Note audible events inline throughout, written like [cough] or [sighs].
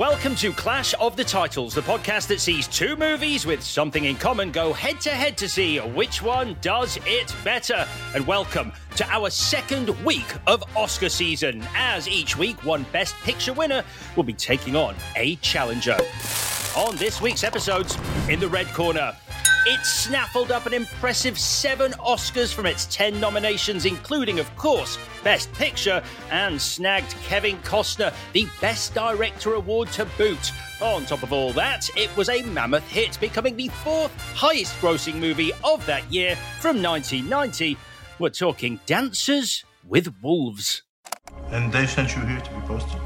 Welcome to Clash of the Titles, the podcast that sees two movies with something in common go head to head to see which one does it better. And welcome to our second week of Oscar season, as each week one Best Picture winner will be taking on a challenger. On this week's episodes, in the red corner, it snaffled up an impressive seven Oscars from its 10 nominations, including, of course, Best Picture, and snagged Kevin Costner the Best Director award to boot. On top of all that, it was a mammoth hit, becoming the fourth highest grossing movie of that year from 1990. We're talking Dances with Wolves. And they sent you here to be posted?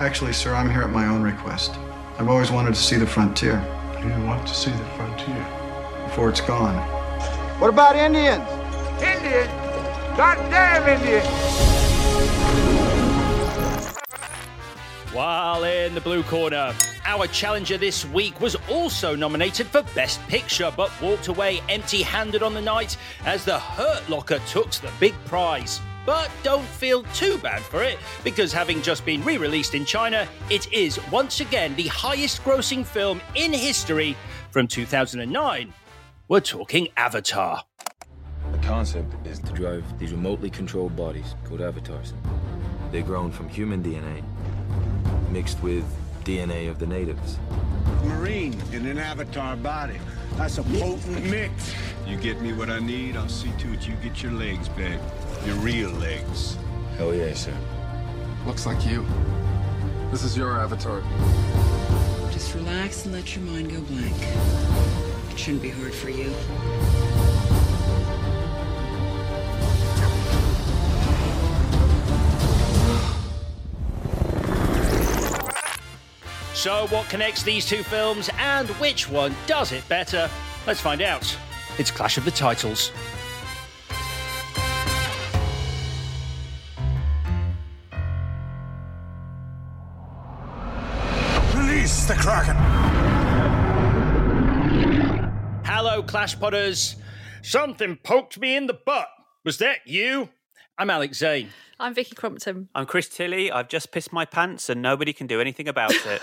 Actually, sir, I'm here at my own request. I've always wanted to see the frontier You want to see the frontier? Before it's gone. What about Indians? Indians? Goddamn Indians! While in the blue corner, our challenger this week was also nominated for Best Picture, but walked away empty handed on the night as The Hurt Locker took the big prize. But don't feel too bad for it, because having just been re released in China, it is once again the highest grossing film in history from 2009. We're talking Avatar. The concept is to drive these remotely controlled bodies called avatars. They're grown from human DNA, mixed with DNA of the natives. Marine in an avatar body. That's a potent mix. You get me what I need, I'll see to it you get your legs back. Your real legs. Hell yeah, sir. Looks like you. This is your avatar. Just relax and let your mind go blank. It shouldn't be hard for you. So, what connects these two films and which one does it better? Let's find out. It's Clash of the Titles. Release the Kraken! Hello, Clash Potters. Something poked me in the butt. Was that you? I'm Alex Zane. I'm Vicky Crompton. I'm Chris Tilley. I've just pissed my pants and nobody can do anything about it. [laughs] [laughs]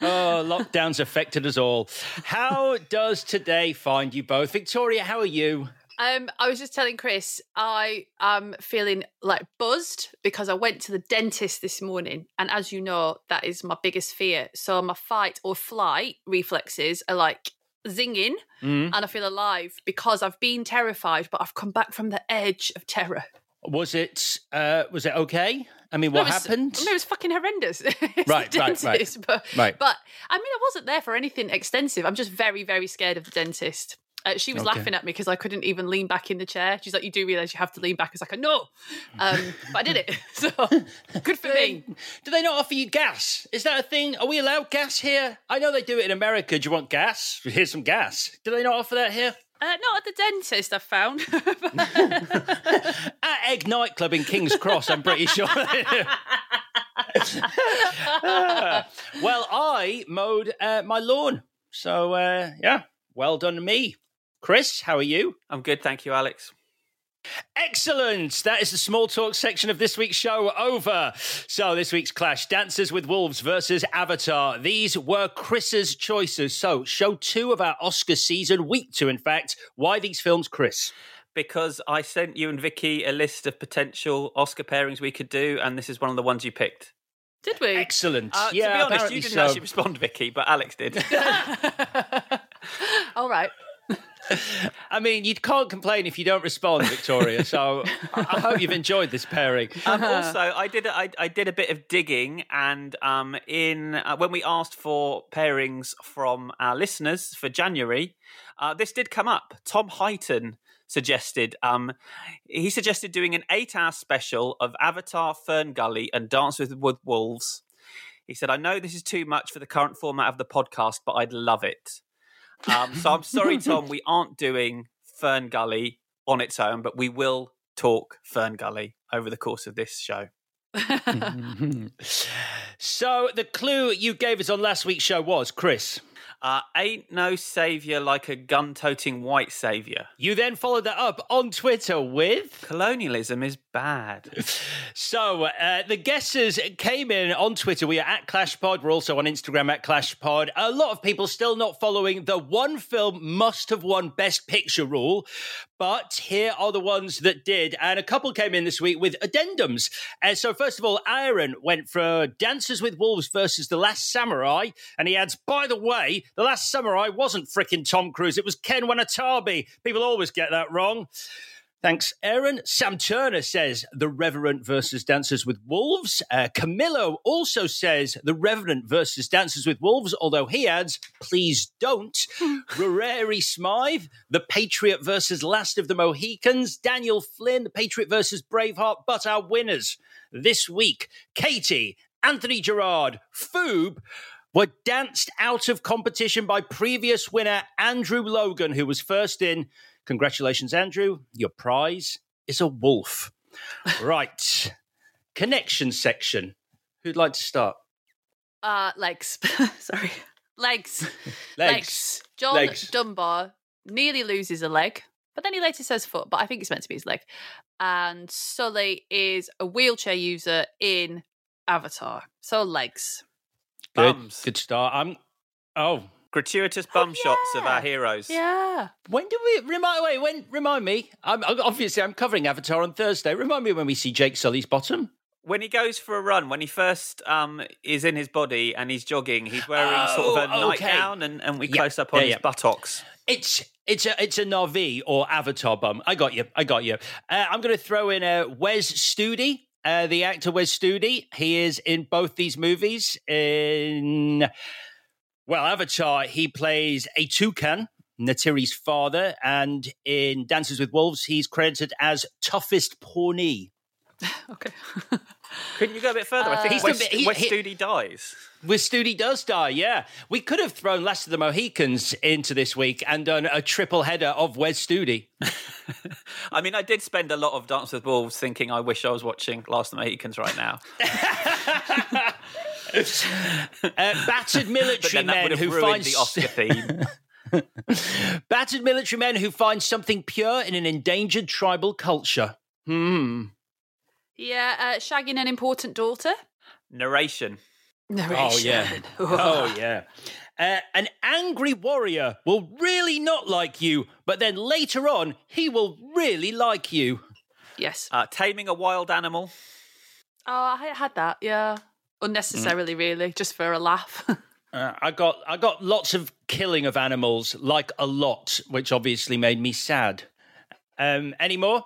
oh, lockdown's affected us all. How does today find you both? Victoria, how are you? Um, I was just telling Chris, I am feeling like buzzed because I went to the dentist this morning, and as you know, that is my biggest fear. So my fight or flight reflexes are like zinging, Mm. and I feel alive because I've been terrified, but I've come back from the edge of terror. Was it uh, was it okay? I mean, No, what it was- happened? No, it was fucking horrendous. [laughs] Right, the right, right. But, Right. but I mean, I wasn't there for anything extensive. I'm just very, very scared of the dentist. Uh, she was Okay. laughing at me because I couldn't even lean back in the chair. She's like, "You do realize you have to lean back?" I was like, "No," um, [laughs] but I did it. [laughs] So good for me. Do they not offer you gas? Is that a thing? Are we allowed gas here? I know they do it in America. Do you want gas? Here's some gas. Do they not offer that here? Uh, not at the dentist, I've found. [laughs] At Egg Nightclub in King's Cross, I'm pretty sure. well, I mowed uh, my lawn. So, uh, yeah, well done to me. Chris, how are you? I'm good, thank you, Alex. Excellent. That is the small talk section of this week's show over. So, this week's clash Dances with Wolves versus Avatar. These were Chris's choices. So, show two of our Oscar season, week two, in fact. Why these films, Chris? Because I sent you and Vicky a list of potential Oscar pairings we could do, and this is one of the ones you picked. Did we? Excellent. Uh, yeah, to be honest, you didn't so. actually respond, Vicky, but Alex did. [laughs] [laughs] All right. [laughs] I mean, you can't complain if you don't respond, Victoria. So, I I hope you've enjoyed this pairing. um, also, I did a, I, I did a bit of digging, and um, in uh, when we asked for pairings from our listeners for January, uh, this did come up. Tom Heighton suggested um, he suggested doing an eight-hour special of Avatar, Fern Gully, and Dance with, with Wolves. He said, "I know this is too much for the current format of the podcast, but I'd love it." Um, so I'm sorry, [laughs] Tom, we aren't doing Fern Gully on its own, but we will talk Fern Gully over the course of this show. [laughs] [laughs] so, the clue you gave us on last week's show was, Chris. Uh, ain't no savior like a gun toting white savior. You then followed that up on Twitter with colonialism is bad. [laughs] so uh, the guesses came in on Twitter. We are at ClashPod. We're also on Instagram at ClashPod. A lot of people still not following the one film must have won Best Picture rule, but here are the ones that did. And a couple came in this week with addendums. Uh, so first of all, Aaron went for Dances with Wolves versus The Last Samurai, and he adds, by the way. The Last Samurai wasn't fricking Tom Cruise, it was Ken Watanabe. People always get that wrong. Thanks, Aaron. Sam Turner says The Revenant versus Dances with Wolves. Uh, Camillo also says The Revenant versus Dances with Wolves, although he adds, please don't. [laughs] Rureri Smythe, The Patriot versus Last of the Mohicans. Daniel Flynn, The Patriot versus Braveheart, but our winners this week, Katie, Anthony Gerard, Foob, were danced out of competition by previous winner Andrew Logan, who was first in. Congratulations, Andrew. Your prize is a wolf. right. [laughs] Connection section. Who'd like to start? Uh, legs. [laughs] Sorry. [laughs] Legs. Legs. John Legs. Dunbar nearly loses a leg, but then he later says foot, but I think it's meant to be his leg. And Sully is a wheelchair user in Avatar. So legs. Good. Bums. Good start. I'm. Oh, Gratuitous bum shots of our heroes. Yeah. when do we remind? Wait, when remind me? I'm obviously I'm covering Avatar on Thursday. Remind me when we see Jake Sully's bottom. When he goes for a run, when he first um, is in his body and he's jogging, he's wearing sort of a Oh, okay. nightgown, and, and we Yeah, close up on yeah, his yeah. buttocks. It's it's a it's a Na'vi or Avatar bum. I got you. I got you. Uh, I'm going to throw in uh, Wes Studi. Uh, the actor Wes Studi. He is in both these movies. In well, Avatar, he plays a toucan, Neytiri's father, and in Dances with Wolves, he's credited as toughest Pawnee. [laughs] Okay. Couldn't you go a bit further? I think uh, He's West, the- he- West he- Studi dies. Wes Studi does die, yeah. We could have thrown Last of the Mohicans into this week and done a triple header of Wes Studi. [laughs] I mean, I did spend a lot of Dance with Wolves thinking I wish I was watching Last of the Mohicans right now. [laughs] [laughs] Uh, battered military men who find the Oscar theme. [laughs] battered military men who find something pure in an endangered tribal culture. Hmm. Yeah, uh, shagging an important daughter. Narration. Oh yeah. [laughs] oh yeah. Uh, an angry warrior will really not like you, but then later on he will really like you. Yes. Uh, taming a wild animal. Oh, I had that. Yeah. Unnecessarily, really, just for a laugh. [laughs] Uh, I got I got lots of killing of animals, like a lot, which obviously made me sad. Um, any more?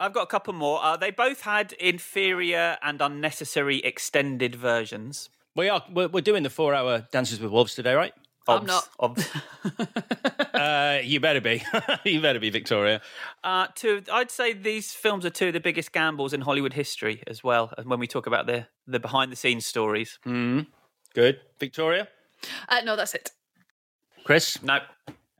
I've got a couple more. Uh, they both had inferior and unnecessary extended versions. We are we're, we're doing the four hour Dances with Wolves today, right? I'm not. Obs. [laughs] Uh, you better be. [laughs] you better be, Victoria. Uh, two, I'd say these films are two of the biggest gambles in Hollywood history as well. And when we talk about the the behind the scenes stories, Mm. Good, Victoria. uh, no, that's it. Chris? no,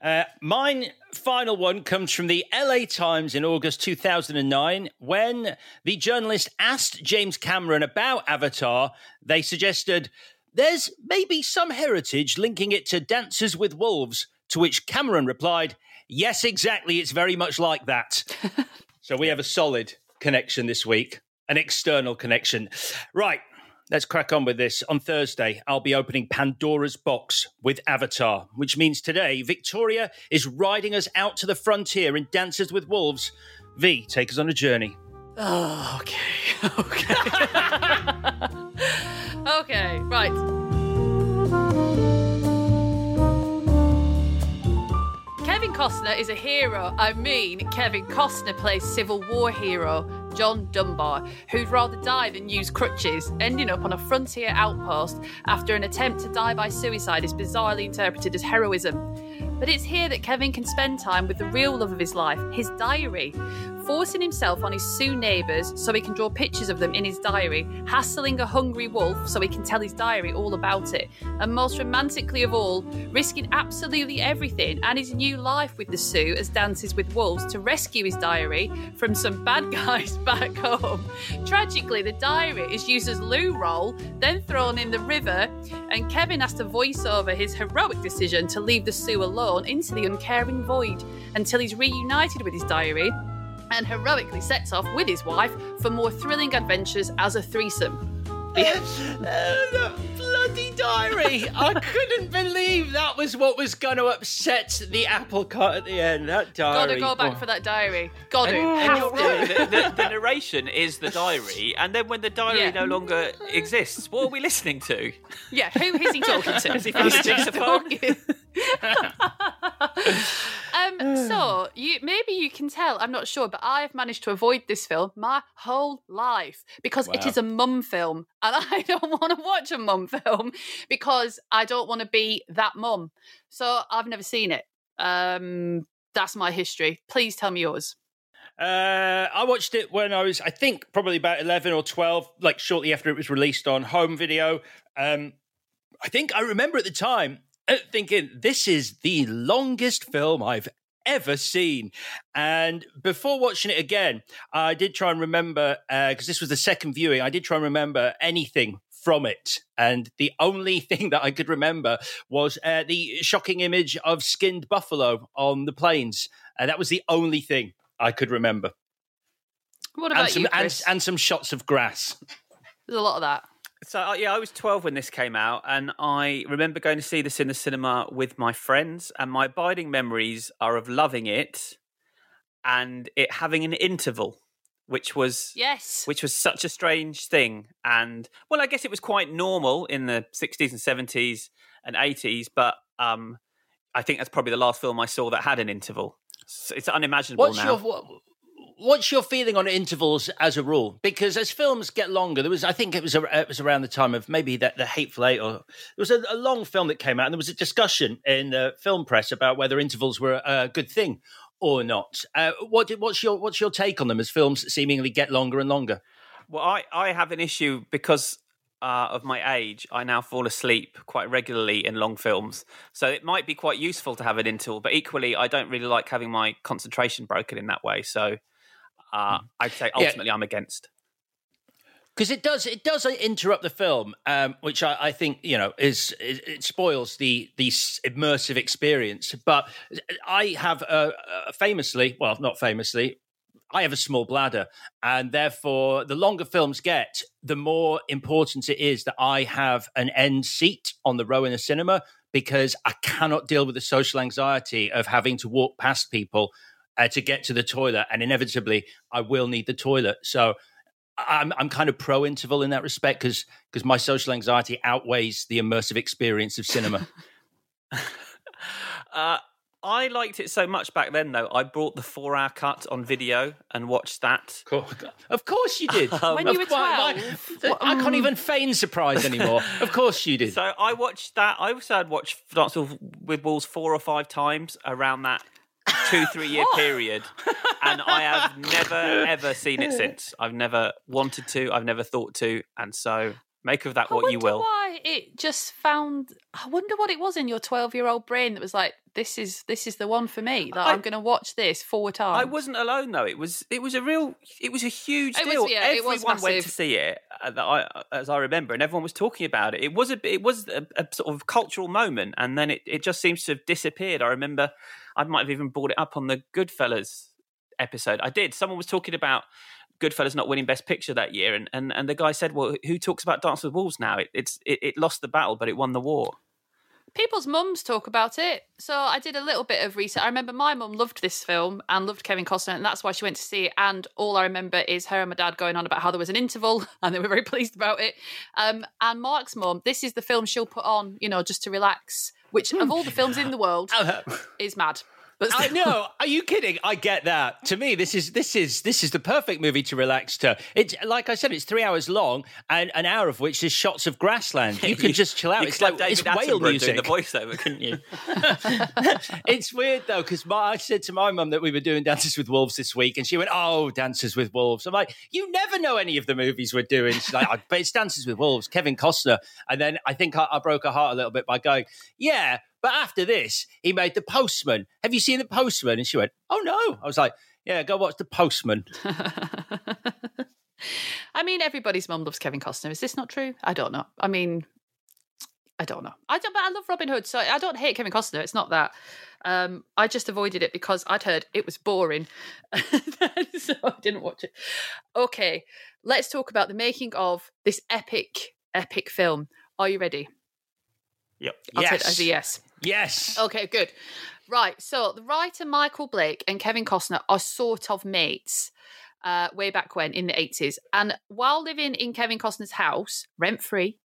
Uh, mine final one comes from the LA Times in August 2009. When the journalist asked James Cameron about Avatar, they suggested there's maybe some heritage linking it to Dances with Wolves, to which Cameron replied, Yes, exactly. It's very much like that. [laughs] so we have a solid connection this week, an external connection. Right. Let's crack on with this. On Thursday, I'll be opening Pandora's box with Avatar, which means today Victoria is riding us out to the frontier in Dances with Wolves. V, take us on a journey. Oh, okay. [laughs] Okay. [laughs] okay, right. Costner is a hero. I mean, Kevin Costner plays Civil War hero John Dunbar, who'd rather die than use crutches, ending up on a frontier outpost after an attempt to die by suicide is bizarrely interpreted as heroism. But it's here that Kevin can spend time with the real love of his life, his diary, forcing himself on his Sioux neighbours so he can draw pictures of them in his diary, hassling a hungry wolf so he can tell his diary all about it, and most romantically of all, risking absolutely everything and his new life with the Sioux as dances with wolves to rescue his diary from some bad [laughs] guys back home. Tragically, the diary is used as loo roll, then thrown in the river, and Kevin has to voice over his heroic decision to leave the Sioux alone into the uncaring void until he's reunited with his diary and heroically sets off with his wife for more thrilling adventures as a threesome. [laughs] Uh, the bloody diary! I [laughs] couldn't believe that was what was going to upset the apple cart at the end. That diary. Gotta go back Oh. for that diary. Gotta. And Have to. right. The, the, the narration is the diary, and then when the diary Yeah. no longer exists, what are we listening to? Yeah, who is he talking to? Has he found a He's just dictaphone? talking. um, so you maybe you can tell. I'm not sure, but I have managed to avoid this film my whole life because it Wow. is a mum film, and [laughs] I don't want to watch a mum film because I don't want to be that mum. So I've never seen it. Um, that's my history. Please tell me yours. Uh, I watched it when I was, I think, probably about 11 or 12, like shortly after it was released on home video. Um, I think I remember at the time thinking, this is the longest film I've ever seen. And before watching it again, I did try and remember, because this was the second viewing, I did try and remember anything from it. And the only [laughs] thing that I could remember was uh, the shocking image of skinned buffalo on the plains. And that was the only thing I could remember. What and about some, you, and, Chris? and some shots of grass. There's a lot of that. So uh, yeah, I was 12 when this came out, and I remember going to see this in the cinema with my friends. And my abiding memories are of loving it, and it having an interval, which was Yes. which was such a strange thing. And well, I guess it was quite normal in the 60s and 70s and 80s, but um, I think that's probably the last film I saw that had an interval. So it's unimaginable What's now. your what, what's your feeling on intervals as a rule? Because as films get longer, there was I think it was a, it was around the time of maybe that the Hateful Eight, or there was a, a long film that came out, and there was a discussion in the film press about whether intervals were a good thing or not. Uh, what what's your what's your take on them as films seemingly get longer and longer? Well, I, I have an issue because uh, of my age. I now fall asleep quite regularly in long films. So it might be quite useful to have an interval, but equally, I don't really like having my concentration broken in that way. So uh, I'd say Yeah. ultimately I'm against. because it does it does interrupt the film, um, which I, I think you know is it, it spoils the the immersive experience. But I have uh, uh, famously, well, not famously, I have a small bladder, and therefore, the longer films get, the more important it is that I have an end seat on the row in a cinema because I cannot deal with the social anxiety of having to walk past people uh, to get to the toilet, and inevitably, I will need the toilet. So. I'm I'm kind of pro interval in that respect because because my social anxiety outweighs the immersive experience of cinema. [laughs] Uh, I liked it so much back then, though. I brought the four-hour cut on video and watched that. Of course you did. [laughs] When you were course- why- 12? I can't even feign surprise anymore. [laughs] Of course you did. So I watched that. I also had watched Dance with- with Wolves four or five times around that two three year period, and I have never [laughs] ever seen it since. I've never wanted to. I've never thought to, and so Make of that I what you will. why it just found. I wonder what it was in your twelve-year-old brain that was like, "This is this is the one for me. That I- I'm going to watch this four times." I wasn't alone though. It was it was a real it was a huge It was- deal. yeah, was everyone went to see it, uh, that I, as I remember, and everyone was talking about it. It was a it was a, a sort of cultural moment, and then it, it just seems to have disappeared. I remember I might have even brought it up on the Goodfellas episode. I did. Someone was talking about Goodfellas not winning Best Picture that year, and, and, and the guy said, "Well, who talks about Dance with Wolves now? It, it's it, it lost the battle, but it won the war." People's mums talk about it. So I did a little bit of research. I remember my mum loved this film and loved Kevin Costner, and that's why she went to see it. And all I remember is her and my dad going on about how there was an interval, [laughs] and they were very pleased about it. Um, and Mark's mum, this is the film she'll put on, you know, just to relax. Which of all the films in the world [laughs] is mad. But I know. Are you kidding? I get that. To me, this is this is this is the perfect movie to relax to. It's like I said, it's three hours long, and an hour of which is shots of grassland. You can [laughs] just chill out. It's like have it's David whale music. the voiceover, couldn't you? [laughs] it's weird though because I said to my mum that we were doing Dances with Wolves this week, and she went, "Oh, Dances with Wolves." I'm like, "You never know any of the movies we're doing." She's like, "I bet it's Dances with Wolves, Kevin Costner." And then I think I, I broke her heart a little bit by going, "Yeah, but after this, he made The Postman. Have you seen The Postman?" And she went, "Oh no." I was like, "Yeah, go watch The Postman." [laughs] I mean, everybody's mum loves Kevin Costner. Is this not true? I don't know. I mean, I don't know. I don't, but I love Robin Hood, so I don't hate Kevin Costner. It's not that. Um, I just avoided it because I'd heard it was boring, [laughs] so I didn't watch it. Okay, let's talk about the making of this epic, epic film. Are you ready? Yep. I'll take Yes. that as a yes. Yes. Okay, good. Right. So the writer Michael Blake and Kevin Costner are sort of mates uh, way back when in the 80s. And while living in Kevin Costner's house, rent free,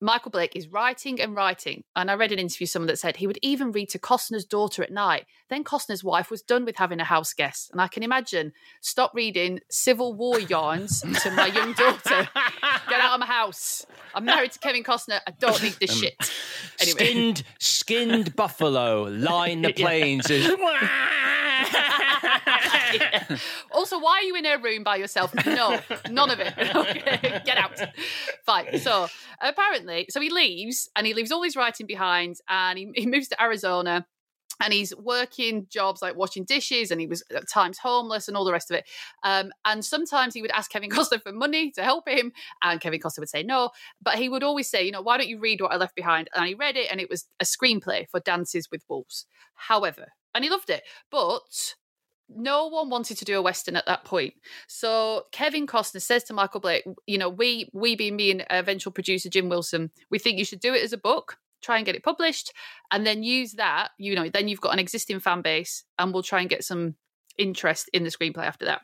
Michael Blake is writing and writing. And I read an interview someone that said he would even read to Costner's daughter at night. Then Costner's wife was done with having a house guest. And I can imagine stop reading Civil War yarns to my young daughter. Get out of my house. I'm married to Kevin Costner. I don't need this [laughs] Um, shit. Anyway. Skinned, skinned buffalo line the [laughs] plains. [laughs] [laughs] Also, why are you in a room by yourself? No, none of it. [laughs] Okay, get out. Fine. So apparently, so he leaves and he leaves all his writing behind and he, he moves to Arizona and he's working jobs like washing dishes and he was at times homeless and all the rest of it. Um, and sometimes he would ask Kevin [laughs] Costner for money to help him and Kevin Costner would say no. But he would always say, you know, why don't you read what I left behind? And he read it and it was a screenplay for Dances with Wolves. However, and he loved it. But no one wanted to do a western at that point. So Kevin Costner says to Michael Blake, you know, we we being me and eventual producer Jim Wilson, we think you should do it as a book, try and get it published, and then use that. You know, then you've got an existing fan base, and we'll try and get some interest in the screenplay after that.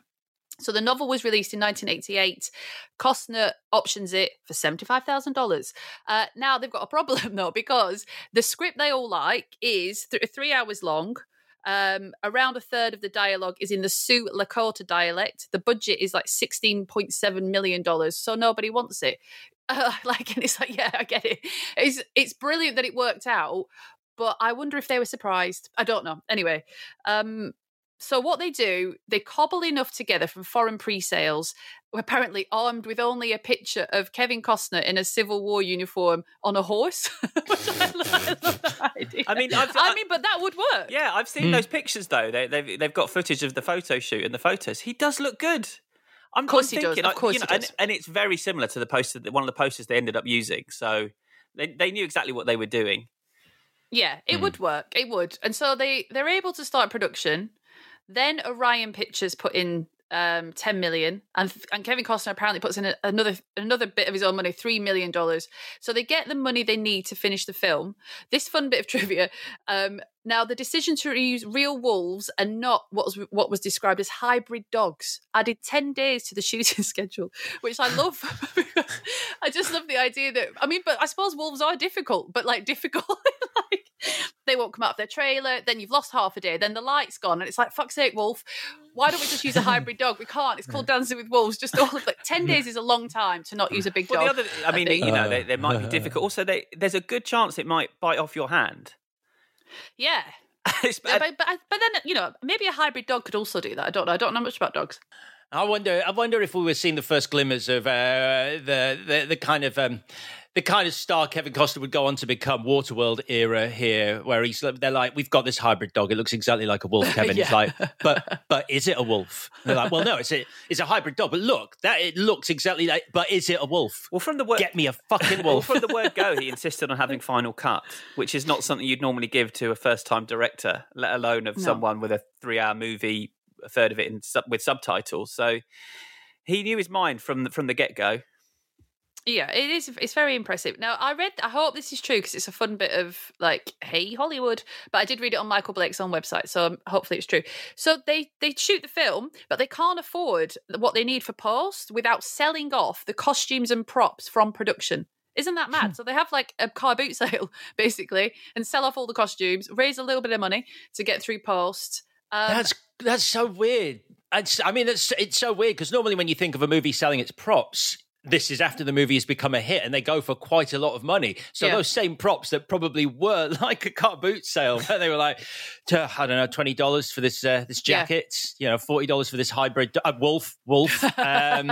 So the novel was released in 1988. Costner options it for $75,000. Uh, now they've got a problem [laughs] though, because the script they all like is th- three hours long. Um, around a third of the dialogue is in the Sioux Lakota dialect. The budget is like $16.7 million. So nobody wants it. Uh, [laughs] like, and it's like, yeah, I get it. It's, it's brilliant that it worked out, but I wonder if they were surprised. I don't know. Anyway, um, so what they do, they cobble enough together from foreign pre-sales, apparently armed with only a picture of Kevin Costner in a Civil War uniform on a horse. I [laughs] love, I love that [laughs] idea. I mean, I've- I mean, but that would work. Yeah, I've seen Hmm. those pictures though. They, they've they've got footage of the photo shoot and the photos. He does look good. I'm, Of course I'm he does, of course you know, he and, does. and it's very similar to the poster, one of the posters they ended up using. So they they knew exactly what they were doing. Yeah, it would work. It would. And so they they're able to start production. Then Orion Pictures put in um 10 million and and Kevin Costner apparently puts in a, another another bit of his own money 3 million dollars. So they get the money they need to finish the film. This fun bit of [laughs] trivia um now the decision to use real wolves and not what was what was described as hybrid dogs added 10 days to the [laughs] shooting schedule which I love. [laughs] I just love the idea that I mean but I suppose wolves are difficult but like difficult they won't come out of their trailer then you've lost half a day then the light's gone and it's like fuck's sake wolf why don't we just use a hybrid dog we can't it's called dancing with wolves just all of like 10 days is a long time to not use a big Well, dog the other, I mean, think. you know, they, they might be uh-huh. difficult. Also, they, there's a good chance it might bite off your hand. yeah [laughs] It's- Yeah, but, but but then you know maybe a hybrid dog could also do that. I don't know. I don't know much about dogs. I wonder. I wonder if we were seeing the first glimmers of uh, the, the the kind of um, the kind of star Kevin Costner would go on to become Waterworld era here, where he's they're like, we've got this hybrid dog. It looks exactly like a wolf. [laughs] Kevin, He's like, but but is it a wolf? And they're like, well, no, it's a it's a hybrid dog. But look, that it looks exactly like. But is it a wolf? Well, from the word, get me a fucking well, wolf. from the word go, [laughs] he insisted on having final cut, which is not something you'd normally give to a first time director, let alone of No. someone with a three hour movie, a third of it in sub- with subtitles. So he knew his mind from the, from the get go. Yeah, it is. It's very impressive. Now, I read. I hope this is true because it's a fun bit of like, hey, Hollywood. But I did read it on Michael Blake's own website, so um, hopefully it's true. So they they shoot the film, but they can't afford what they need for post without selling off the costumes and props from production. Isn't that mad? so they have like a car boot [laughs] sale basically, and sell off all the costumes, raise a little bit of money to get through post. Um, That's that's so weird. It's, I mean, it's it's so weird because normally when you think of a movie selling its props, this is after the movie has become a hit and they go for quite a lot of money. So Yeah. those same props that probably were [laughs] like a car boot sale, where they were like, I don't know, twenty dollars for this uh, this Yeah. jacket, you know, forty dollars for this hybrid uh, wolf wolf. [laughs] Um,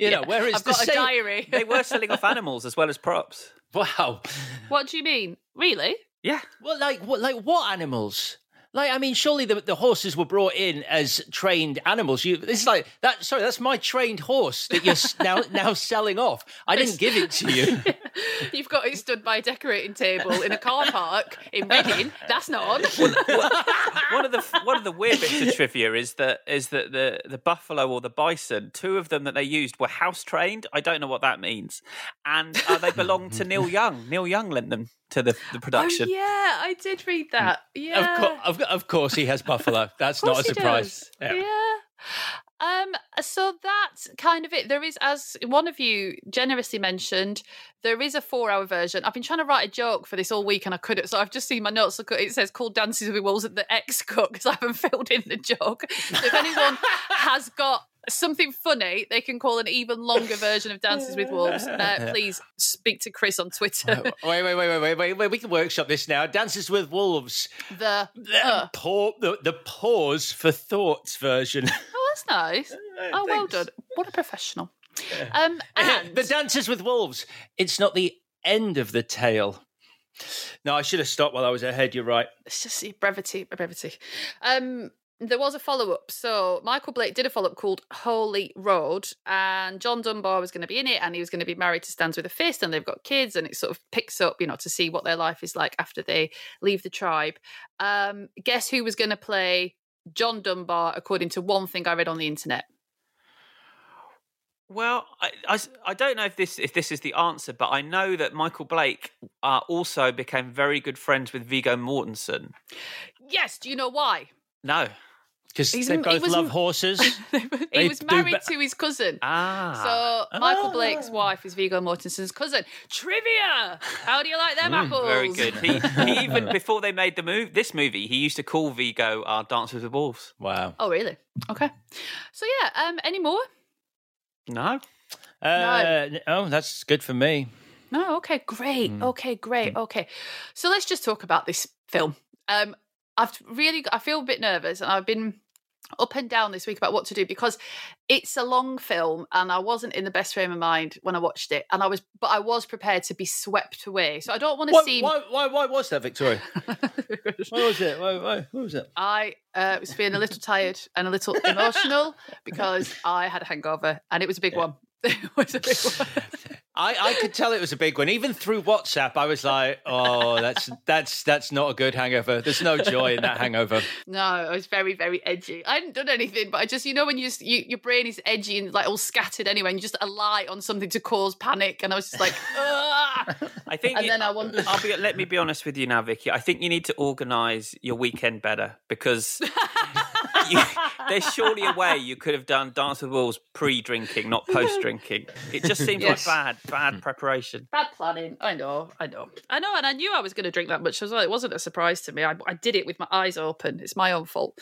you know, Yeah. whereas I've the got a diary. [laughs] They were selling off animals as well as props. wow. what do you mean? Really? Yeah. Well, like what? Like what animals? Like, I mean, surely the, the horses were brought in as trained animals. You, this is like that. Sorry, that's my trained horse that you're now [laughs] now selling off. I didn't give it to you. [laughs] You've got it stood by a decorating table in a car park in Reading. That's not odd. [laughs] one of the one of the weird bits of trivia is that is that the the buffalo or the bison, two of them that they used were house trained. I don't know what that means, and uh, they belonged to Neil Young. Neil Young lent them to the the production. Oh, yeah, I did read that. Yeah. Of, co- of, of course, he has [laughs] buffalo. That's not a surprise. does. Yeah. Um, so that's kind of it. There is, as one of you generously mentioned, there is a four-hour version. I've been trying to write a joke for this all week and I couldn't. So I've just seen my notes. Look, it says "Called Dances with Wolves" at the X cut because I haven't [laughs] filled in the joke. So if anyone [laughs] has got something funny, they can call an even longer version of Dances with Wolves. [laughs] Uh, please speak to Chris on Twitter. Wait, wait, wait, wait, wait, wait, wait. We can workshop this now. Dances with Wolves. the The, uh, pa- the, the pause for thoughts version. [laughs] oh, that's nice. [laughs] Oh, well done. What a professional. Um, and the Dances with Wolves. It's not the end of the tale. No, I should have stopped while I was ahead. You're right. it's just see, brevity, brevity. Um, there was a follow up. So Michael Blake did a follow up called Holy Road, and John Dunbar was going to be in it, and he was going to be married to Stands with a Fist, and they've got kids, and it sort of picks up, you know, to see what their life is like after they leave the tribe. Um, guess who was going to play John Dunbar, according to one thing I read on the internet? Well, I, I, I don't know if this if this is the answer, but I know that Michael Blake uh, also became very good friends with Viggo Mortensen. Yes. Do you know why? No, Because He's- they he both was- love horses. [laughs] he was married ba- to his cousin. ah, So Michael Blake's wife is Viggo Mortensen's cousin. Trivia. How do you like them apples? Mm, very good. He, he [laughs] even before they made the move, this movie, he used to call Viggo uh, Dances with Wolves. wow. Oh, really? Okay. So yeah. Um. Any more? No, Uh, n- Oh, that's good for me. No. Okay. Great. Okay. Great. Okay. So let's just talk about this film. Um. I've really. I feel a bit nervous, and I've been up and down this week about what to do because it's a long film and I wasn't in the best frame of mind when I watched it and I was but I was prepared to be swept away so I don't want to see why, why, why was that, Victoria? [laughs] why was it? Why, why, what was it? I uh, was feeling a little tired and a little emotional because I had a hangover and it was a big one. [laughs] It was a big one. I, I could tell it was a big one. Even through WhatsApp, I was like, "Oh, that's that's that's not a good hangover. There's no joy in that hangover." No, I was very, very edgy. I hadn't done anything, but I just, you know, when you just, you, your brain is edgy and like all scattered anyway, and you just alight on something to cause panic. And I was just like, [laughs] Ugh! I think. And you- then I wondered- I'll be. Let me be honest with you now, Vicky. I think you need to organise your weekend better because [laughs] [laughs] you, there's surely a way you could have done Dance with Wolves pre-drinking, not [laughs] post-drinking. It just seems Yes. like bad, bad hmm. preparation. bad planning. I know, I know, I know. And I knew I was going to drink that much as well. It wasn't a surprise to me. I, I did it with my eyes open. It's my own fault.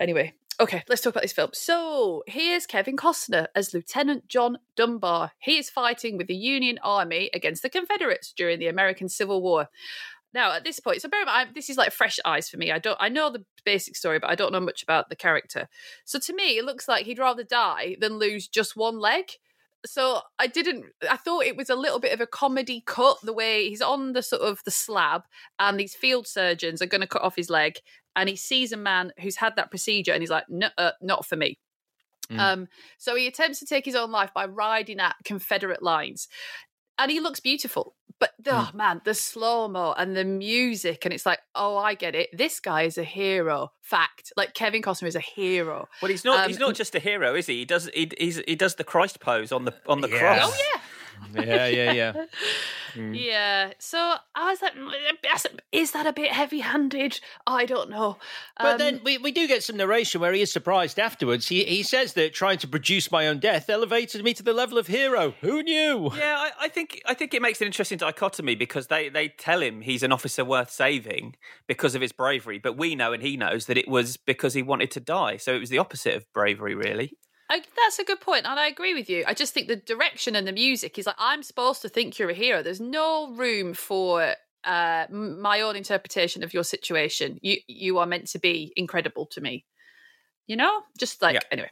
Anyway, okay, let's talk about this film. So here's Kevin Costner as Lieutenant John Dunbar. He is fighting with the Union Army against the Confederates during the American Civil War. Now at this point, so bear in mind, this is like fresh eyes for me. I don't, I know the basic story, but I don't know much about the character. So to me, it looks like he'd rather die than lose just one leg. So I didn't. I thought it was a little bit of a comedy cut. The way he's on the sort of the slab, and these field surgeons are going to cut off his leg, and he sees a man who's had that procedure, and he's like, "No, uh, not for me." Mm. Um, so he attempts to take his own life by riding at Confederate lines. And he looks beautiful. But oh man, the slow mo and the music, and it's like, oh, I get it. This guy is a hero. Fact. Like Kevin Costner is a hero. Well, he's not. Um, he's not just a hero, is he? He does. He, he's, he does the Christ pose on the on the Yeah. cross. Oh yeah. Yeah, yeah, yeah. [laughs] Mm. Yeah. So I was like, "Mm, is that a bit heavy handed? I don't know. But Um, then we, we do get some narration where he is surprised afterwards. He he says that trying to produce my own death elevated me to the level of hero. Who knew? Yeah, I, I think I think it makes an interesting dichotomy because they, they tell him he's an officer worth saving because of his bravery, but we know and he knows that it was because he wanted to die. So it was the opposite of bravery, really. I, that's a good point, and I agree with you. I just think the direction and the music is like I'm supposed to think you're a hero. There's no room for uh, my own interpretation of your situation. You you are meant to be incredible to me. You know, just like anyway.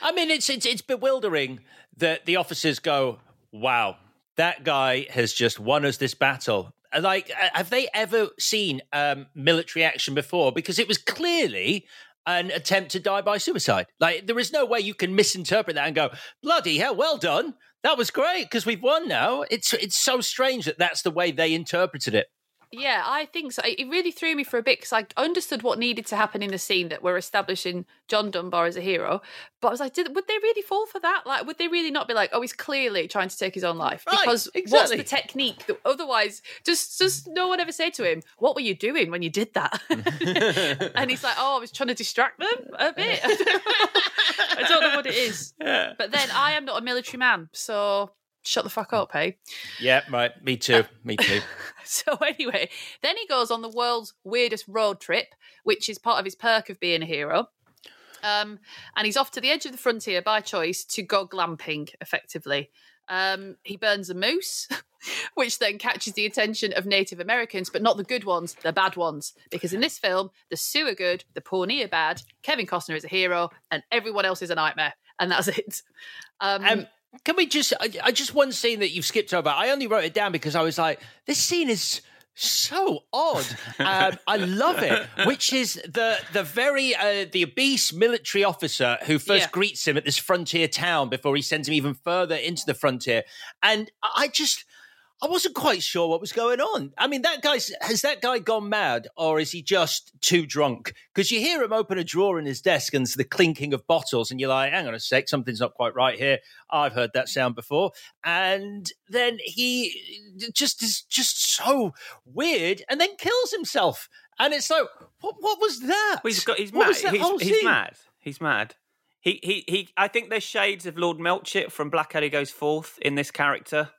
I mean, it's it's it's bewildering that the officers go, "Wow, that guy has just won us this battle." Like, have they ever seen um, military action before? Because it was clearly an attempt to die by suicide. Like, there is no way you can misinterpret that and go, "Bloody hell, well done." That was great because we've won now. It's it's so strange that that's the way they interpreted it. Yeah, I think so. It really threw me for a bit because I understood what needed to happen in the scene that we're establishing John Dunbar as a hero. But I was like, did, would they really fall for that? Like, would they really not be like, oh, he's clearly trying to take his own life? Right, Because exactly. what's the technique? That, otherwise, just just no one ever say to him, what were you doing when you did that? [laughs] and he's like, oh, I was trying to distract them a bit. [laughs] I don't know what it is. [laughs] But then I am not a military man, so shut the fuck up, hey? Yeah, right. Me too. [laughs] Me too. [laughs] So anyway, then he goes on the world's weirdest road trip, which is part of his perk of being a hero. Um, and he's off to the edge of the frontier by choice to go glamping, effectively. Um, he burns a moose, [laughs] which then catches the attention of Native Americans, but not the good ones, the bad ones. Because in this film, the Sioux are good, the Pawnee are bad, Kevin Costner is a hero, and everyone else is a nightmare. And that's it. Um, Um, can we just? I, I just one scene that you've skipped over. I only wrote it down because I was like, this scene is so odd. [laughs] Um, I love it. Which is the the very uh, the obese military officer who first Yeah. greets him at this frontier town before he sends him even further into the frontier, and I I just. I wasn't quite sure what was going on. I mean, that guy's has that guy gone mad, or is he just too drunk? Because you hear him open a drawer in his desk and it's the clinking of bottles, and you're like, "Hang on a sec, something's not quite right here." I've heard that sound before, and then he just is just so weird, and then kills himself, and it's like, what? What was that? Well, he's got. He's What mad. He's, he's mad. He's mad. He, he, he. I think there's shades of Lord Melchett from Blackadder Goes Forth in this character.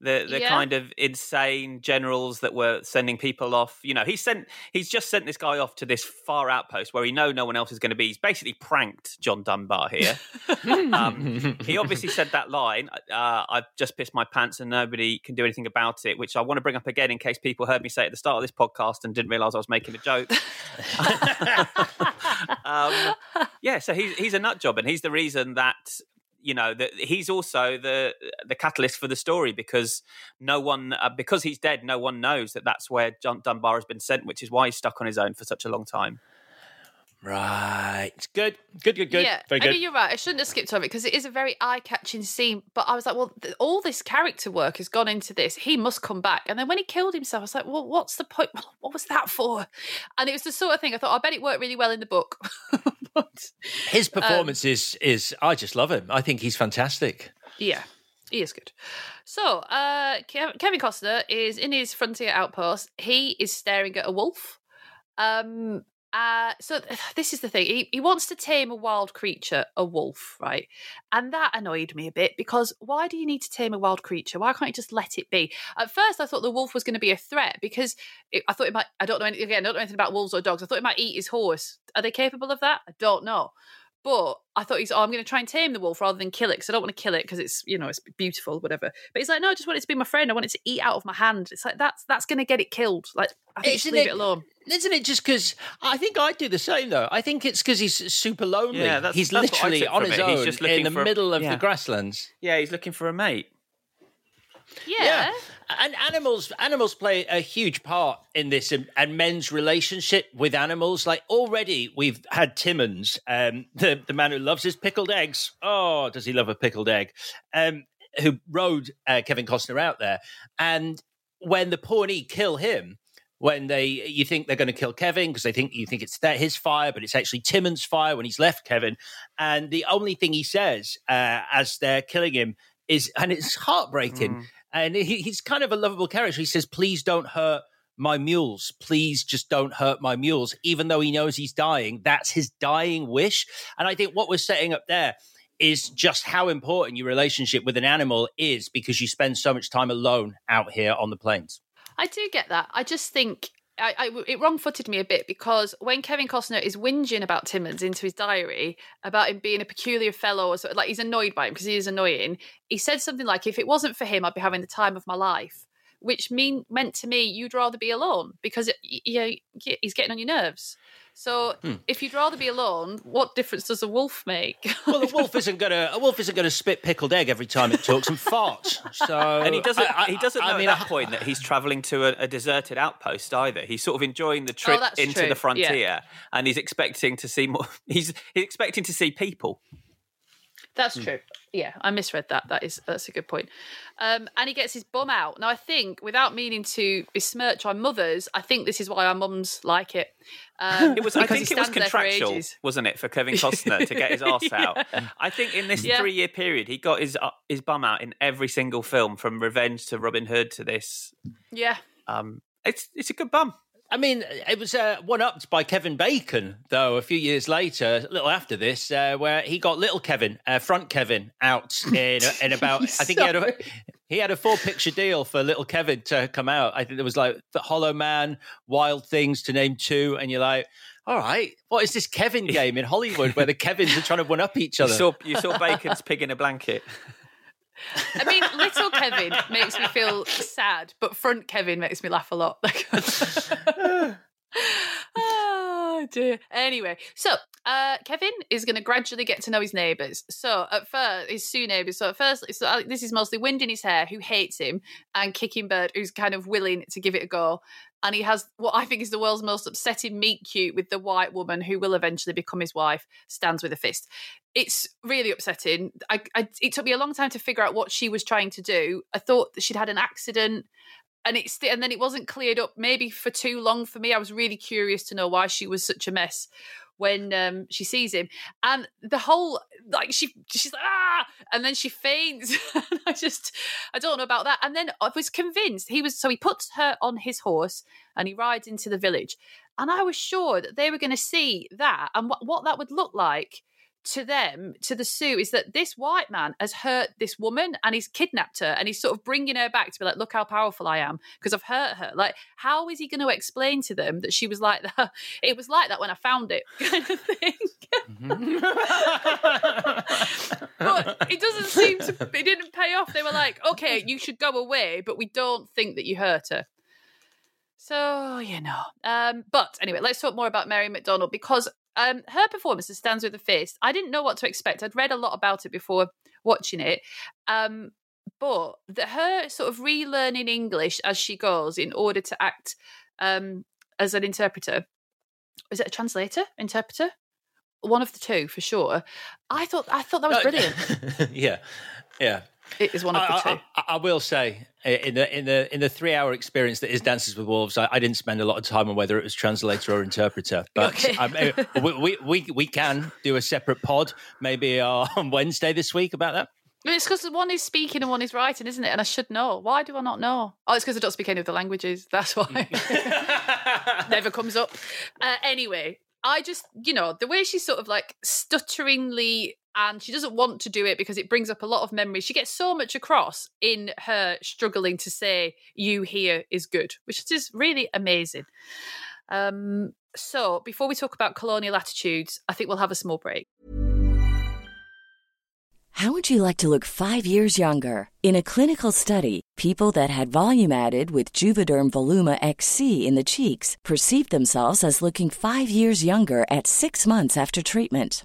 The the Yeah. kind of insane generals that were sending people off. You know, he sent. He's just sent this guy off to this far outpost where he know no one else is going to be. He's basically pranked John Dunbar here. um, he obviously [laughs] said that line. Uh, I've just pissed my pants and nobody can do anything about it. Which I want to bring up again in case people heard me say at the start of this podcast and didn't realise I was making a joke. [laughs] um, yeah, so he's he's a nut job, and he's the reason that you know that he's also the the catalyst for the story because no one uh, because he's dead, no one knows that that's where John Dunbar has been sent, which is why he's stuck on his own for such a long time. Right. Good. Good. Good. Good. Yeah, Very I mean, you're right. I shouldn't have skipped over it because it is a very eye-catching scene. But I was like, well, th- all this character work has gone into this. He must come back. And then when he killed himself, I was like, well, what's the point? [laughs] What was that for? And it was the sort of thing I thought. I bet it worked really well in the book. [laughs] [laughs] His Um, performance is is I just love him. I think he's fantastic. Yeah, he is good. So, uh, Kevin Costner is in his frontier outpost. He is staring at a wolf. Um, uh, so th- [sighs] this is the thing. He, he wants to tame a wild creature, a wolf, right? And that annoyed me a bit because why do you need to tame a wild creature? Why can't you just let it be? At first, I thought the wolf was going to be a threat because it, I thought it might. I don't know any, again. I don't know anything about wolves or dogs. I thought it might eat his horse. Are they capable of that? I don't know. But I thought he's, oh, I'm going to try and tame the wolf rather than kill it because I don't want to kill it because it's, you know, it's beautiful, whatever. But he's like, no, I just want it to be my friend. I want it to eat out of my hand. It's like that's that's going to get it killed. Like, I think Isn't just leave it alone. Isn't it just because I think I'd do the same though? I think it's because he's super lonely. Yeah, that's- he's that's literally on his it. He's own just in the for a- middle of yeah. the grasslands. Yeah, he's looking for a mate. Yeah. And animals animals play a huge part in this and, and men's relationship with animals. Like already we've had Timmons, um, [laughs] the, the man who loves his pickled eggs. Oh, does he love a pickled egg? Um, who rode uh, Kevin Costner out there. And when the Pawnee kill him, when they you think they're going to kill Kevin because they think you think it's his fire, but it's actually Timmons' fire when he's left Kevin. And the only thing he says uh, as they're killing him is, and it's heartbreaking. And he, he's kind of a lovable character. He says, "Please don't hurt." My mules, please just don't hurt my mules. Even though he knows he's dying, that's his dying wish. And I think what we're setting up there is just how important your relationship with an animal is because you spend so much time alone out here on the plains. I do get that. I just think I, I, it wrong-footed me a bit because when Kevin Costner is whinging about Timmons into his diary about him being a peculiar fellow, or so, like he's annoyed by him because he is annoying. He said something like, "If it wasn't for him, I'd be having the time of my life," which mean meant to me you'd rather be alone because it, you, you, he's getting on your nerves. So Hmm. if you'd rather be alone, what difference does a wolf make? [laughs] Well, a wolf isn't gonna a wolf isn't gonna spit pickled egg every time it talks and farts. So and he doesn't. I- I- he doesn't know I mean, at that I- point that he's travelling to a, a deserted outpost either. He's sort of enjoying the trip Oh, into true. the frontier, Yeah. and he's expecting to see more. [laughs] He's he's expecting to see people. That's Hmm. true. Yeah, I misread that. That is that's a good point. Um, and he gets his bum out. Now I think, without meaning to besmirch our mothers, I think this is why our mums like it. Um, It was. I think it was stands there for contractual, wasn't it, for Kevin Costner to get his [laughs] arse out? I think in this Yeah. three-year period, he got his uh, his bum out in every single film, from Revenge to Robin Hood to this. Yeah. Um, it's it's a good bum. I mean, it was uh, one upped by Kevin Bacon, though, a few years later, a little after this, uh, where he got little Kevin, uh, front Kevin, out [laughs] in, in about, I think he had a. He had a four picture deal for little Kevin to come out. I think there was like the Hollow Man, Wild Things to name two, and you're like, all right, what is this Kevin game in Hollywood where the [laughs] Kevins are trying to one up each You other? saw you saw Bacon's pig in a blanket. [laughs] I mean, little Kevin makes me feel sad, but front Kevin makes me laugh a lot. oh [laughs] dear. Anyway, so uh, Kevin is going to gradually get to know his neighbours. So at first, his Sioux neighbours. So at first, so uh, this is mostly Wind in his hair, who hates him, and Kicking Bird, who's kind of willing to give it a go. And he has what I think is the world's most upsetting meet cute with the white woman who will eventually become his wife, stands with a fist. It's really upsetting. I, I, it took me a long time to figure out what she was trying to do. I thought that she'd had an accident and it's and then it wasn't cleared up maybe for too long for me. I was really curious to know why she was such a mess when um, she sees him, and the whole like she she's like ah, and then she faints. [laughs] I just I don't know about that. And then I was convinced he was so he puts her on his horse and he rides into the village, and I was sure that they were going to see that and what what that would look like to them, to the Sioux, is that this white man has hurt this woman and he's kidnapped her and he's sort of bringing her back to be like, look how powerful I am because I've hurt her. Like, how is he going to explain to them that she was like that? [laughs] It was like that when I found it, [laughs] kind of thing. Mm-hmm. but it doesn't seem to, [laughs] it didn't pay off. They were like, okay, you should go away, but we don't think that you hurt her. So, you know. Um, but anyway, let's talk more about Mary McDonnell because um, her performance as Stands with a Fist, I didn't know what to expect. I'd read a lot about it before watching it. Um, but the, her sort of relearning English as she goes in order to act um, as an interpreter. Is it a translator? Interpreter? One of the two for sure. I thought I thought that was [laughs] brilliant. yeah, yeah. It is one of the I, two. I, I, will say in the in the in the three hour experience that is Dances with Wolves, I, I didn't spend a lot of time on whether it was translator or interpreter. [laughs] But Okay. um, [laughs] we, we we we can do a separate pod maybe uh, [laughs] on Wednesday this week about that. It's because one is speaking and one is writing, isn't it? And I should know. Why do I not know? Oh, it's because I don't speak any of the languages. That's why. Never comes up. Uh, anyway, I just, you know, the way she's sort of like stutteringly and she doesn't want to do it because it brings up a lot of memories. She gets so much across in her struggling to say you here is good, which is really amazing. Um, so before we talk about colonial attitudes, I think we'll have a small break. How would you like to look five years younger? In a clinical study, people that had volume added with Juvederm Voluma XC in the cheeks perceived themselves as looking five years younger at six months after treatment.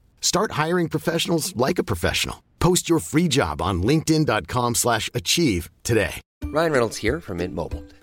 Start hiring professionals like a professional. Post your free job on linkedin.com/achieve slash achieve today. Ryan Reynolds here from Mint Mobile.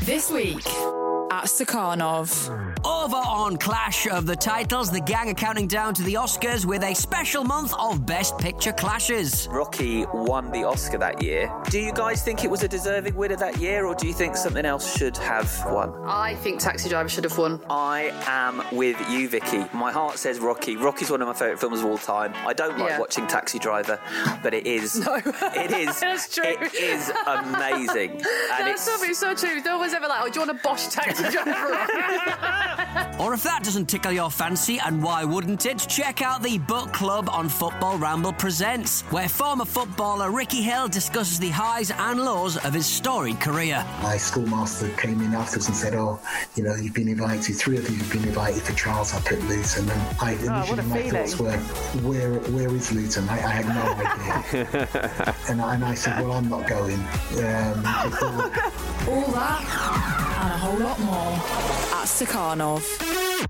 This week at Stakhanov. Over on Clash of the Titles, the gang are counting down to the Oscars with a special month of Best Picture clashes. Rocky won the Oscar that year. Do you guys think it was a deserving winner that year, or do you think something else should have won? I think Taxi Driver should have won. I am with you, Vicky. My heart says Rocky. Rocky's one of my favourite films of all time. I don't like Yeah. watching Taxi Driver, but it is. [laughs] No. it is. [laughs] That's true. It is amazing, [laughs] and That's it's. something so true. No one's ever like, oh, do you want a Bosch Taxi Driver? [laughs] Or if that doesn't tickle your fancy, and why wouldn't it, check out the book club on Football Ramble Presents, where former footballer Ricky Hill discusses the highs and lows of his storied career. My schoolmaster came in afterwards and said, "Oh, you know, you've been invited. Three of you have been invited for trials up at Luton." And I Oh, what a initially my thoughts were, "Where, where is Luton?" I, I had no idea. [laughs] and, I, and I said, "Well, I'm not going." Um, [laughs] All that and a whole lot more at Stakhanov.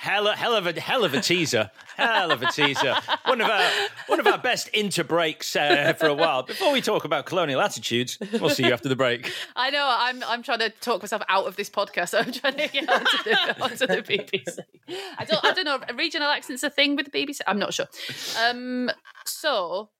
Hell, hell of a hell of a teaser, hell of a teaser. One of our one of our best inter breaks uh, for a while. Before we talk about colonial attitudes, we'll see you after the break. I know. I'm. I'm trying to talk myself out of this podcast. [laughs] I'm trying to get onto the, onto the BBC. I don't. I don't know. Regional accents a thing with the BBC. I'm not sure. Um. So,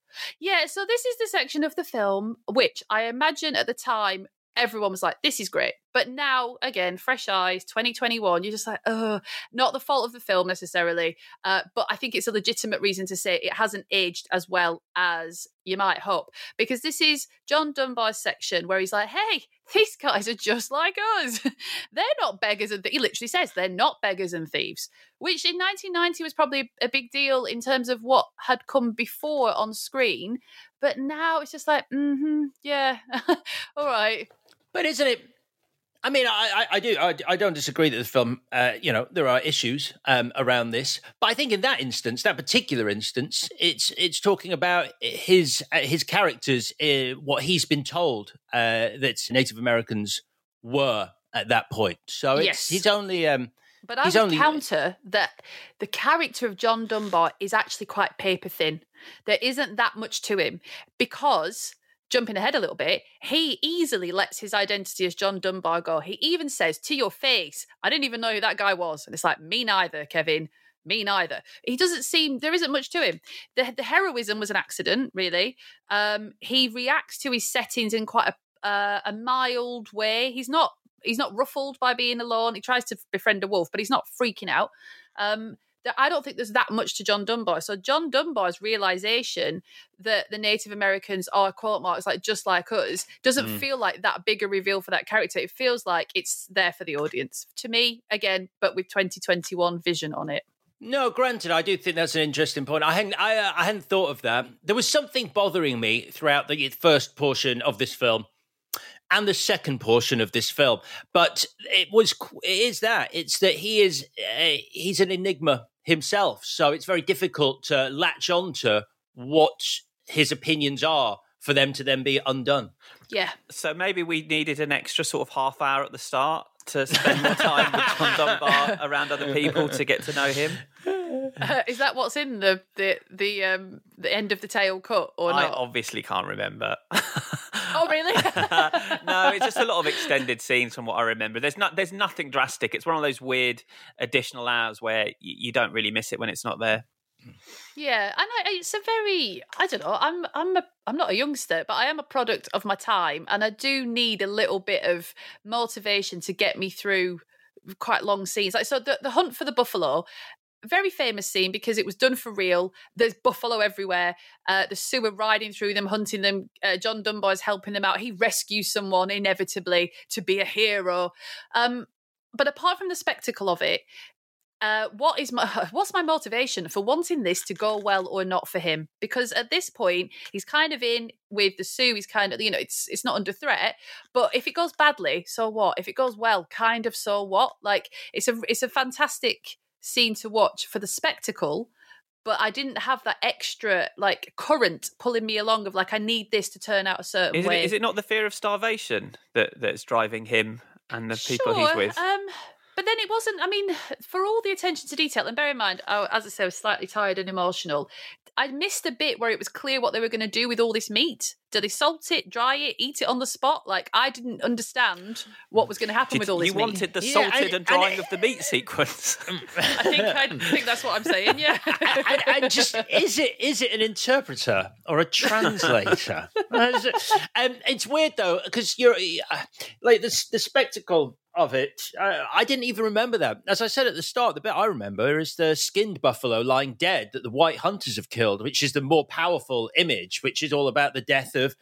yeah. So this is the section of the film which I imagine at the time everyone was like, "This is great," but now again, fresh eyes, 2021. You're just like, "Oh, not the fault of the film necessarily," uh, but I think it's a legitimate reason to say it hasn't aged as well as you might hope because this is John Dunbar's section where he's like, "Hey, these guys are just like us. [laughs] they're not beggars and th-. he literally says they're not beggars and thieves." Which in 1990 was probably a big deal in terms of what had come before on screen, but now it's just like, mm-hmm, yeah, [laughs] all right. But isn't it? I mean, I, I, I do. I, I don't disagree that the film, uh, you know, there are issues um, around this. But I think in that instance, that particular instance, it's it's talking about his uh, his characters, uh, what he's been told uh, that Native Americans were at that point. So it's, Yes. he's only. Um, But I he's would only counter that the character of John Dunbar is actually quite paper thin. There isn't that much to him because, jumping ahead a little bit, he easily lets his identity as John Dunbar go. He even says to your face, I didn't even know who that guy was. And it's like, me neither, Kevin. Me neither. He doesn't seem there isn't much to him. The the heroism was an accident, really. Um, he reacts to his settings in quite a uh, a mild way. He's not he's not ruffled by being alone. He tries to befriend a wolf, but he's not freaking out. Um, I don't think there's that much to John Dunbar. So John Dunbar's realization that the Native Americans are quote marks like just like us doesn't Mm. feel like that bigger reveal for that character. It feels like it's there for the audience. To me, again, but with 2021 vision on it. No, granted, I do think that's an interesting point. I hadn't, I, uh, I hadn't thought of that. There was something bothering me throughout the first portion of this film and the second portion of this film, but it was it is that it's that he is uh, he's an enigma himself, so it's very difficult to latch on to what his opinions are for them to then be undone. Yeah. So maybe we needed an extra sort of half hour at the start to spend more time with John Dunbar [laughs] around other people to get to know him. Uh, is that what's in the the the um the end of the tail cut or I not? I obviously can't remember. [laughs] oh, really? [laughs] no, it's just a lot of extended scenes from what I remember. There's not, there's nothing drastic. It's one of those weird additional hours where y- you don't really miss it when it's not there. Yeah, and I, it's a very I don't know. I'm I'm a I'm not a youngster, but I am a product of my time, and I do need a little bit of motivation to get me through quite long scenes. Like so, the the hunt for the buffalo. Very famous scene because it was done for real. There's buffalo everywhere. Uh, the Sioux are riding through them, hunting them. Uh, John is helping them out. He rescues someone inevitably to be a hero. Um, but apart from the spectacle of it, uh, what is my [laughs] what's my motivation for wanting this to go well or not for him? Because at this point, he's kind of in with the Sioux. He's kind of you know it's it's not under threat. But if it goes badly, so what? If it goes well, kind of so what? Like it's a it's a fantastic scene to watch for the spectacle. But I didn't have that extra like current pulling me along of like I need this to turn out a certain Is it, way. is it not the fear of starvation that that's driving him and the people he's with? Um, but then it wasn't. I mean, for all the attention to detail, and bear in mind, I, as I say, I was slightly tired and emotional. I missed a bit where it was clear what they were going to do with all this meat. Do they salt it, dry it, eat it on the spot? Like I didn't understand what was going to happen Did- with all this you meat. wanted the Yeah, salted and- and drying of the meat sequence. [laughs] I think I think that's what I'm saying. Yeah. [laughs] and, and just is it is it an interpreter or a translator? [laughs] um, it's weird though because you're uh, like the the spectacle of it. Uh, I didn't even remember that. As I said at the start, the bit I remember is the skinned buffalo lying dead that the white hunters have killed, which is the more powerful image, which is all about the death of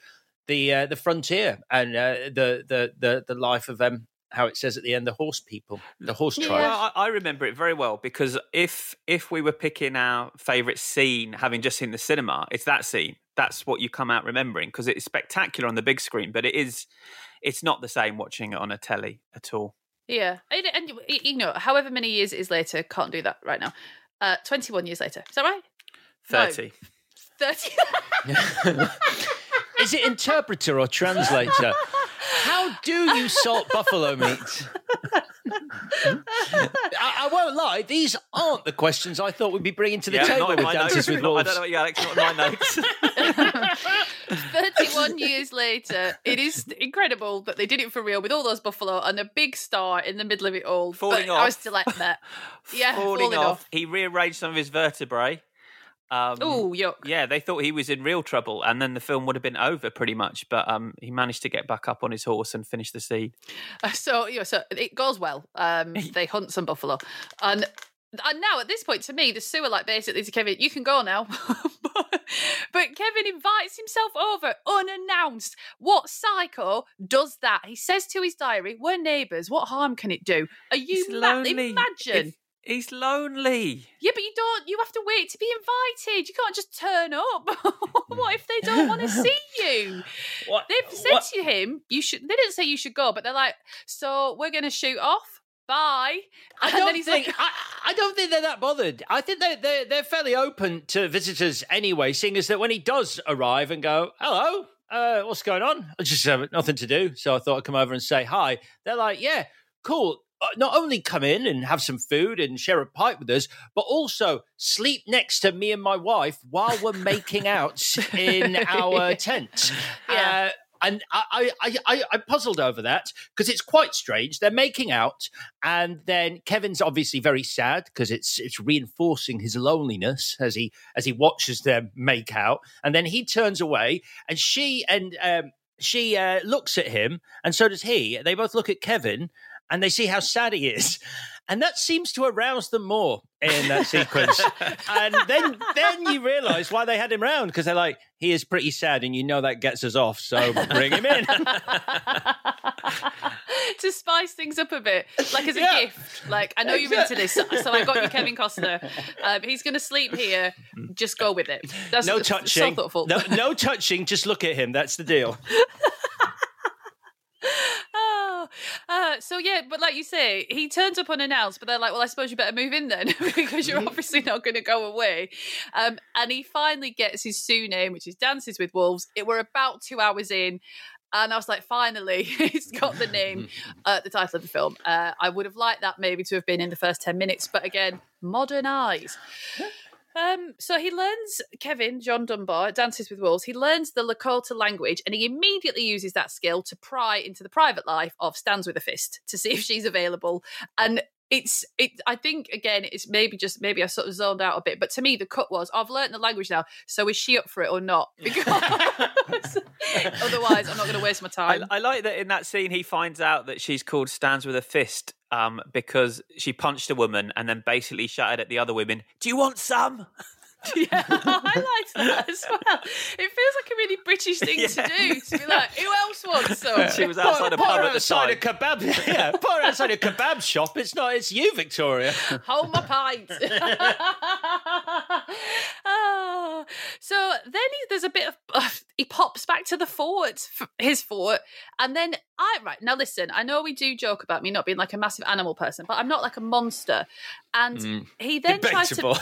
the uh, the frontier and uh, the, the the the life of um how it says at the end the horse people, the horse tribe. Yeah, I, I remember it very well because if if we were picking our favourite scene, having just seen the cinema, it's that scene. That's what you come out remembering because it's spectacular on the big screen, but it is it's not the same watching it on a telly at all. Yeah, and, and you- you know, however many years it is later, can't do that right now. Uh, Twenty-one years later, is that right? No. Thirty. Thirty. [laughs] [laughs] Is it interpreter or translator? [laughs] How do you salt buffalo meat? I, I won't lie; these aren't the questions I thought we'd be bringing to the Yeah, table not in with my Dances notes. with Not- I don't know what you, Alex. Not in my notes. [laughs] [laughs] 31 years later, it is incredible that they did it for real with all those buffalo and a big star in the middle of it all. Falling but I was off. still like that. [laughs] Yeah, falling, falling, off. off. He rearranged some of his vertebrae. Um, yuck. Yeah, they thought he was in real trouble, and then the film would have been over pretty much. But um, he managed to get back up on his horse and finish the scene. Uh, So, you know, so it goes well. Um, [laughs] they hunt some buffalo. And and now at this point, to me, the sewer like basically to Kevin, you can go now. [laughs] but, but Kevin invites himself over unannounced. What psycho does that? He says to his diary, We're neighbours. What harm can it do? Are you mad? Imagine. If- he's lonely. Yeah, but you don't. You have to wait to be invited. You can't just turn up. [laughs] what if they don't want to see you? [laughs] What- They've said what- to him, "You should." They didn't say you should go, but they're like, "So we're going to shoot off. Bye." I And don't then he's think like, I, I don't think they're that bothered. I think they're, they're they're fairly open to visitors anyway, seeing as that when he does arrive and go, "Hello, uh, what's going on?" I just have nothing to do, so I thought I'd come over and say hi. They're like, "Yeah, cool." Uh, not only come in and have some food and share a pipe with us, but also sleep next to me and my wife while we're making out in our [laughs] tent. Yeah. Uh, and I, I, I, I puzzled over that because it's quite strange. They're making out, and then Kevin's obviously very sad because it's it's reinforcing his loneliness as he as he watches them make out, and then he turns away, and she and um, she uh, looks at him, and so does he. They both look at Kevin, and they see how sad he is. and that seems to arouse them more in that [laughs] sequence. and then then you realise why they had him round because they're like, he is pretty sad, and you know that gets us off, so bring him in. [laughs] to spice things up a bit, like as a Yeah. gift. Like I know you're into this, so so I got you Kevin Costner. Um, he's going to sleep here. Just go with it. That's no that's So touching. thoughtful. No, no touching. Just look at him. That's the deal. [laughs] Uh, so yeah, but like you say, he turns up unannounced, but they're like, "Well, I suppose you better move in then, [laughs] because you're obviously not going to go away." Um, and he finally gets his Sioux name, which is Dances with Wolves. It were about two hours in, and I was like, "Finally, [laughs] he's got the name, [laughs] uh, the title of the film." Uh, I would have liked that maybe to have been in the first ten minutes, but again, modern eyes. Um, so he learns Kevin John Dunbar dances with wolves. He learns the Lakota language, and he immediately uses that skill to pry into the private life of Stands with a Fist to see if she's available. And it's it. I think again, it's maybe just maybe I sort of zoned out a bit, but to me, the cut was I've learned the language now. So is she up for it or not? [laughs] Because [laughs] otherwise, I'm not going to waste my I, time. I like that in that scene he finds out that she's called stands with a fist um, because she punched a woman and then basically shouted at the other women, "Do you want some?" [laughs] [laughs] yeah, I liked that as well. It feels like a really British thing to [laughs] do to be like, who else wants [laughs] some? She was outside a Put pub her at the outside time. a kebab. Yeah, put her outside a kebab shop. It's not. It's you, Victoria. Hold my pint. Ah. so then he, there's a bit of uh, he pops back to the fort, his fort, and then I right now listen. I know we do joke about me not being like a massive animal person, but I'm not like a monster. And Mm. he then tries to Debatable.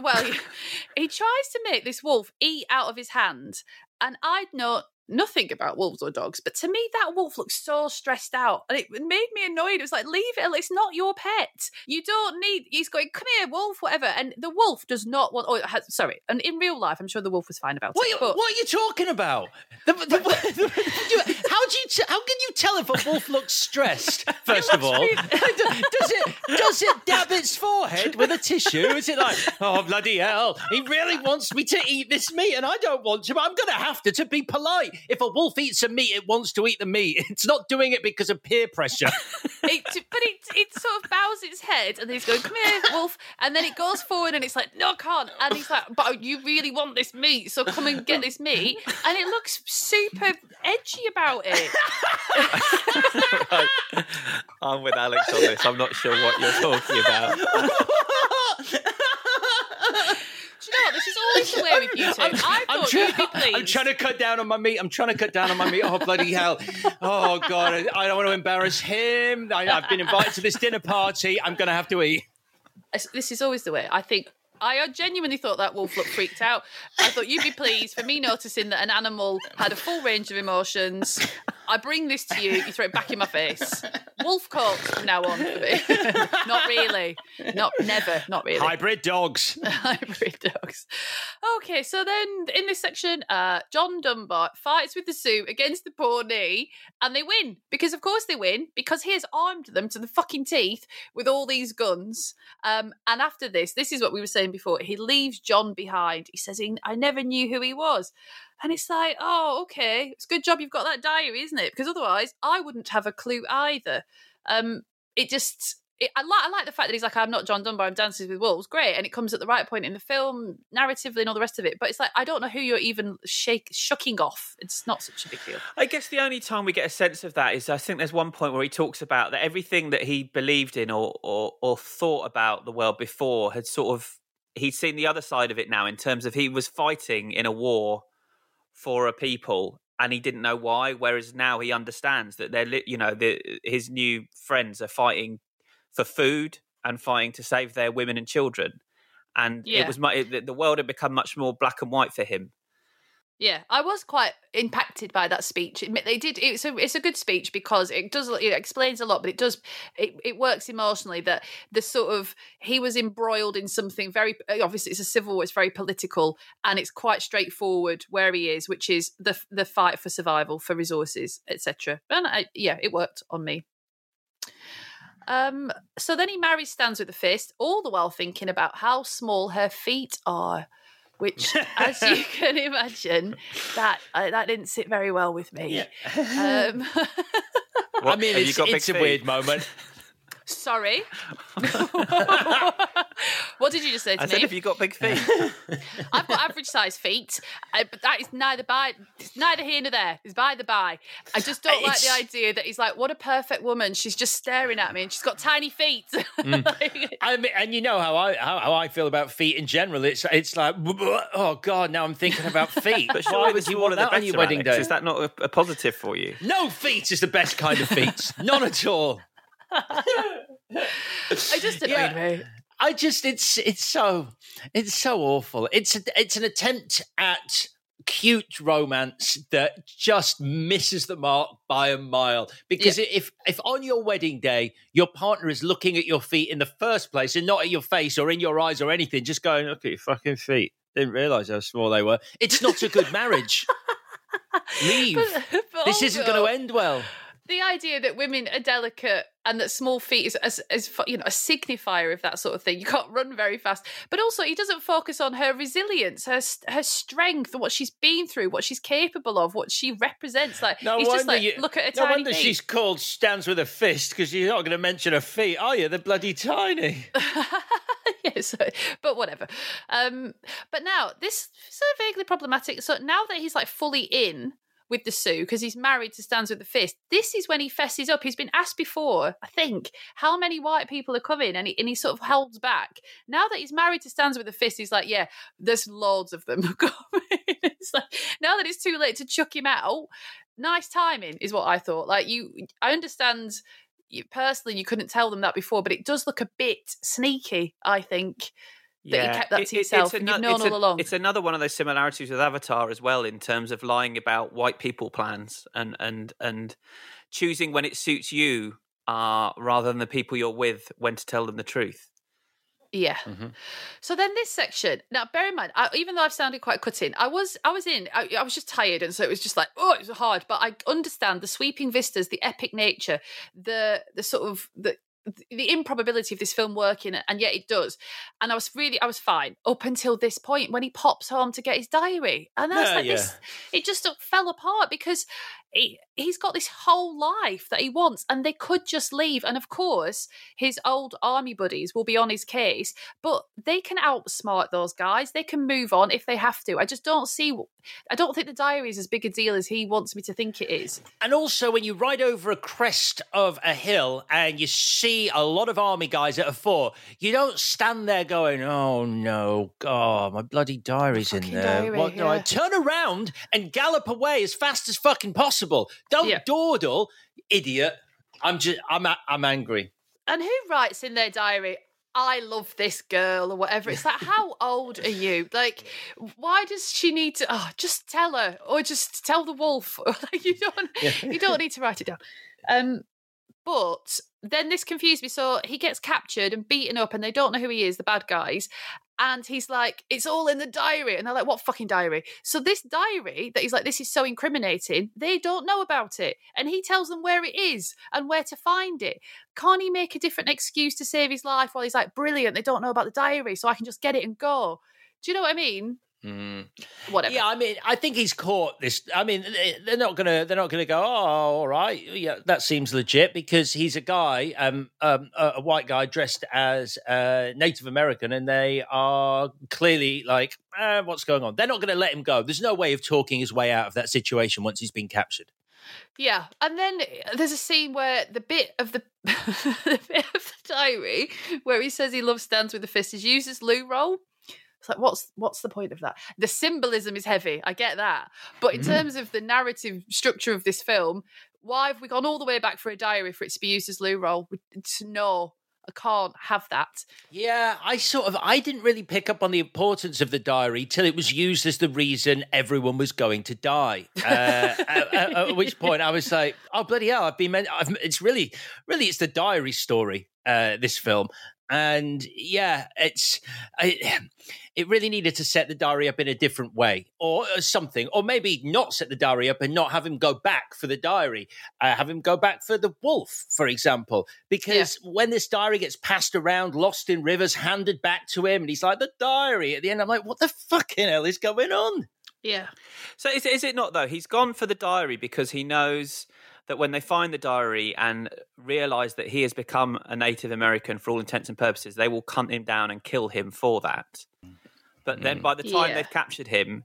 Well, [laughs] he, tries to make this wolf eat out of his hand, and I'd know nothing about wolves or dogs, but to me that wolf looked so stressed out, and it made me annoyed. It was like, leave it; it's not your pet. You don't need. He's going, come here, wolf, whatever, and the wolf does not want. Oh, has, sorry, and in real life, I'm sure the wolf was fine about What, it. you- but- what are you talking about? The- the- the- [laughs] how do you? T- how can you tell if a wolf looks stressed? [laughs] First of all, [laughs] does it does it dab its forehead with a tissue? Is it like, oh bloody hell, he really wants me to eat this meat, and I don't want to, but I'm going to have to to be polite. If a wolf eats a meat, it wants to eat the meat. [laughs] It's not doing it because of peer pressure. [laughs] it, but it, it sort of bows its head and then he's going, come here, wolf. And then it goes forward and it's like, no, I can't. And he's like, but you really want this meat, so come and get this meat. And it looks super edgy about it. [laughs] I'm with Alex on this. I'm not sure what you're talking about. Do you know what? This is always the way with you two. I I'm, thought try- you'd be [laughs] pleased. I'm trying to cut down on my meat. I'm trying to cut down on my meat. Oh bloody hell! Oh god, I, I don't want to embarrass him. I, I've been invited to this dinner party. I'm going to have to eat. This- This is always the way. I think I genuinely thought that wolf looked freaked out. I thought you'd be pleased for me noticing that an animal had a full range of emotions. I bring this to you, you throw it back in my face. Wolf coat from now on for me. [laughs] not really. Not never. Not really. Hybrid dogs. [laughs] Hybrid dogs. Okay, so then in this section, uh, John Dunbar fights with the Sioux against the Pawnee, and they win because, of course, they win because he has armed them to the fucking teeth with all these guns. Um, and after this, this is what we were saying before. He leaves John behind. He says, he, "I never knew who he was." And it's like, oh, okay, it's a good job you've got that diary, isn't it? Because otherwise, I wouldn't have a clue either. Um, it just it, I like I like the fact that he's like I'm not John Dunbar I'm Dances with Wolves great and it comes at the right point in the film narratively and all the rest of it but it's like I don't know who you're even shake shucking off it's not such a big deal I guess the only time we get a sense of that is I think there's one point where he talks about that everything that he believed in or or, or thought about the world before had sort of he'd seen the other side of it now in terms of he was fighting in a war for a people and he didn't know why whereas now he understands that they're you know the, his new friends are fighting for food and fighting to save their women and children and Yeah. it was the world had become much more black and white for him yeah I was quite impacted by that speech. They did it's a it's a good speech because it does it explains a lot but it does it, it works emotionally that the sort of he was embroiled in something very obviously it's a civil war it's very political and it's quite straightforward where he is which is the the fight for survival for resources etc and I, yeah it worked on me. Um so then he marries stands with a fist all the while thinking about how small her feet are which [laughs] as you can imagine that uh, that didn't sit very well with me. Um [laughs] I mean, have you it's, got big it's a weird moment. [laughs] Sorry. [laughs] what did you just say to I me? said, have you got big [laughs] feet? I've got average size feet, uh, but that is neither by it's neither here nor there. It's by the by. I just don't like the idea that he's like, what a perfect woman. She's just staring at me and she's got tiny feet. [laughs] I mean, and you know how I how, how I feel about feet in general. It's it's like oh god, now I'm thinking about feet. But Why surely the would you smaller want the that on your wedding Alex. day? Is that not a, a positive for you? No feet is the best kind of feet. None at all. [laughs] I just annoyed [laughs] Yeah. me. I just it's it's so it's so awful. It's a, it's an attempt at cute romance that just misses the mark by a mile. Because if if on your wedding day your partner is looking at your feet in the first place and not at your face or in your eyes or anything just going look at your fucking feet. Didn't realize how small they were. It's not a good marriage. [laughs] Leave. But- but this isn't going to end well The idea that women are delicate and that small feet is, is, is you know a signifier of that sort of thing. You can't run very fast, but also he doesn't focus on her resilience, her her strength, what she's been through, what she's capable of, what she represents. Like No he's just wonder like, you- look at her no tiny wonder feet. she's called stands with a fist because you're not going to mention her feet, are you? They're bloody tiny. [laughs] yes, but whatever. Um, but now this is so vaguely problematic. So now that he's like fully in with the Sioux because he's married to Stands with the Fist, this is when he fesses up. He's been asked before, I think, how many white people are coming, and he, and he sort of holds back. Now that he's married to Stands with the Fist, he's like, yeah, there's loads of them [laughs] coming. it's like now that it's too late to chuck him out. Nice timing is what I thought. Like you, I understand. You, personally, you couldn't tell them that before, but it does look a bit sneaky. I think that you kept that to it- yourself, and you've known it's all a- along. It's another one of those similarities with Avatar as well, in terms of lying about white people plans and and and choosing when it suits you, uh, rather than the people you're with when to tell them the truth. Yeah. Mm-hmm. So then this section. Now, bear in mind, I, even though I've sounded quite cutting, I was I was in. I, I was just tired, and so it was just like, oh, it was hard. But I understand the sweeping vistas, the epic nature, the the sort of the the improbability of this film working, and yet it does. And I was really, I was fine up until this point when he pops home to get his diary, and oh, that's Yeah, like, yeah. this, it just fell apart because he, he's got this whole life that he wants, and they could just leave. And of course, his old army buddies will be on his case, but they can outsmart those guys. They can move on if they have to. I just don't see. I don't think the diary is as big a deal as he wants me to think it is. And also, when you ride over a crest of a hill and you see a lot of army guys at a fort, you don't stand there going, "Oh no, God, my bloody diary's in there." diary, what do I turn around and gallop away as fast as fucking possible? Don't dawdle, idiot. I'm just, I'm, I'm angry. And who writes in their diary? I love this girl or whatever. It's like, how [laughs] old are you? Like, why does she need to? Oh, just tell her, or just tell the wolf. [laughs] like, you don't, you don't need to write it down. Um, but then this confused me. So he gets captured and beaten up, and they don't know who he is, the bad guys. And he's like, it's all in the diary. And they're like, what fucking diary? So this diary that he's like, this is so incriminating, they don't know about it. And he tells them where it is and where to find it. Can't he make a different excuse to save his life while he's like, brilliant, they don't know about the diary, so I can just get it and go? Do you know what I mean? Whatever. Yeah, I mean, I think he's caught this. I mean, they- they're not gonna, they're not gonna go. Oh, all right, yeah, that seems legit because he's a guy, um, um a, a white guy dressed as uh, Native American, and they are clearly like, eh, what's going on? They're not gonna let him go. There's no way of talking his way out of that situation once he's been captured. Yeah, and then there's a scene where the bit of the, [laughs] the bit of the diary where he says he loves stands with the fist is used as loo roll. It's like what's what's the point of that? The symbolism is heavy. I get that, but in Mhm. terms of the narrative structure of this film, why have we gone all the way back for a diary for it to be used as loo roll? It's- No, I can't have that. Yeah, I sort of I didn't really pick up on the importance of the diary till it was used as the reason everyone was going to die. Uh, at, at- at which point I was like, "Oh bloody hell!" I've been meant. I've, it's really, really, it's the diary story. Uh, this film, and yeah, it's I, [sighs] it really needed to set the diary up in a different way, or uh, something, or maybe not set the diary up and not have him go back for the diary, uh, have him go back for the wolf, for example, because when this diary gets passed around, lost in rivers, handed back to him, and he's like the diary at the end. I'm like, what the fucking hell is going on? Yeah. So is, is it not though? He's gone for the diary because he knows that when they find the diary and realize that he has become a Native American for all intents and purposes, they will hunt him down and kill him for that. But then by the time Yeah. they've captured him,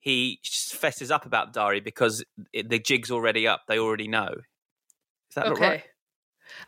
he fesses up about the diary because it, the jig's already up. They already know. Is that not okay. right?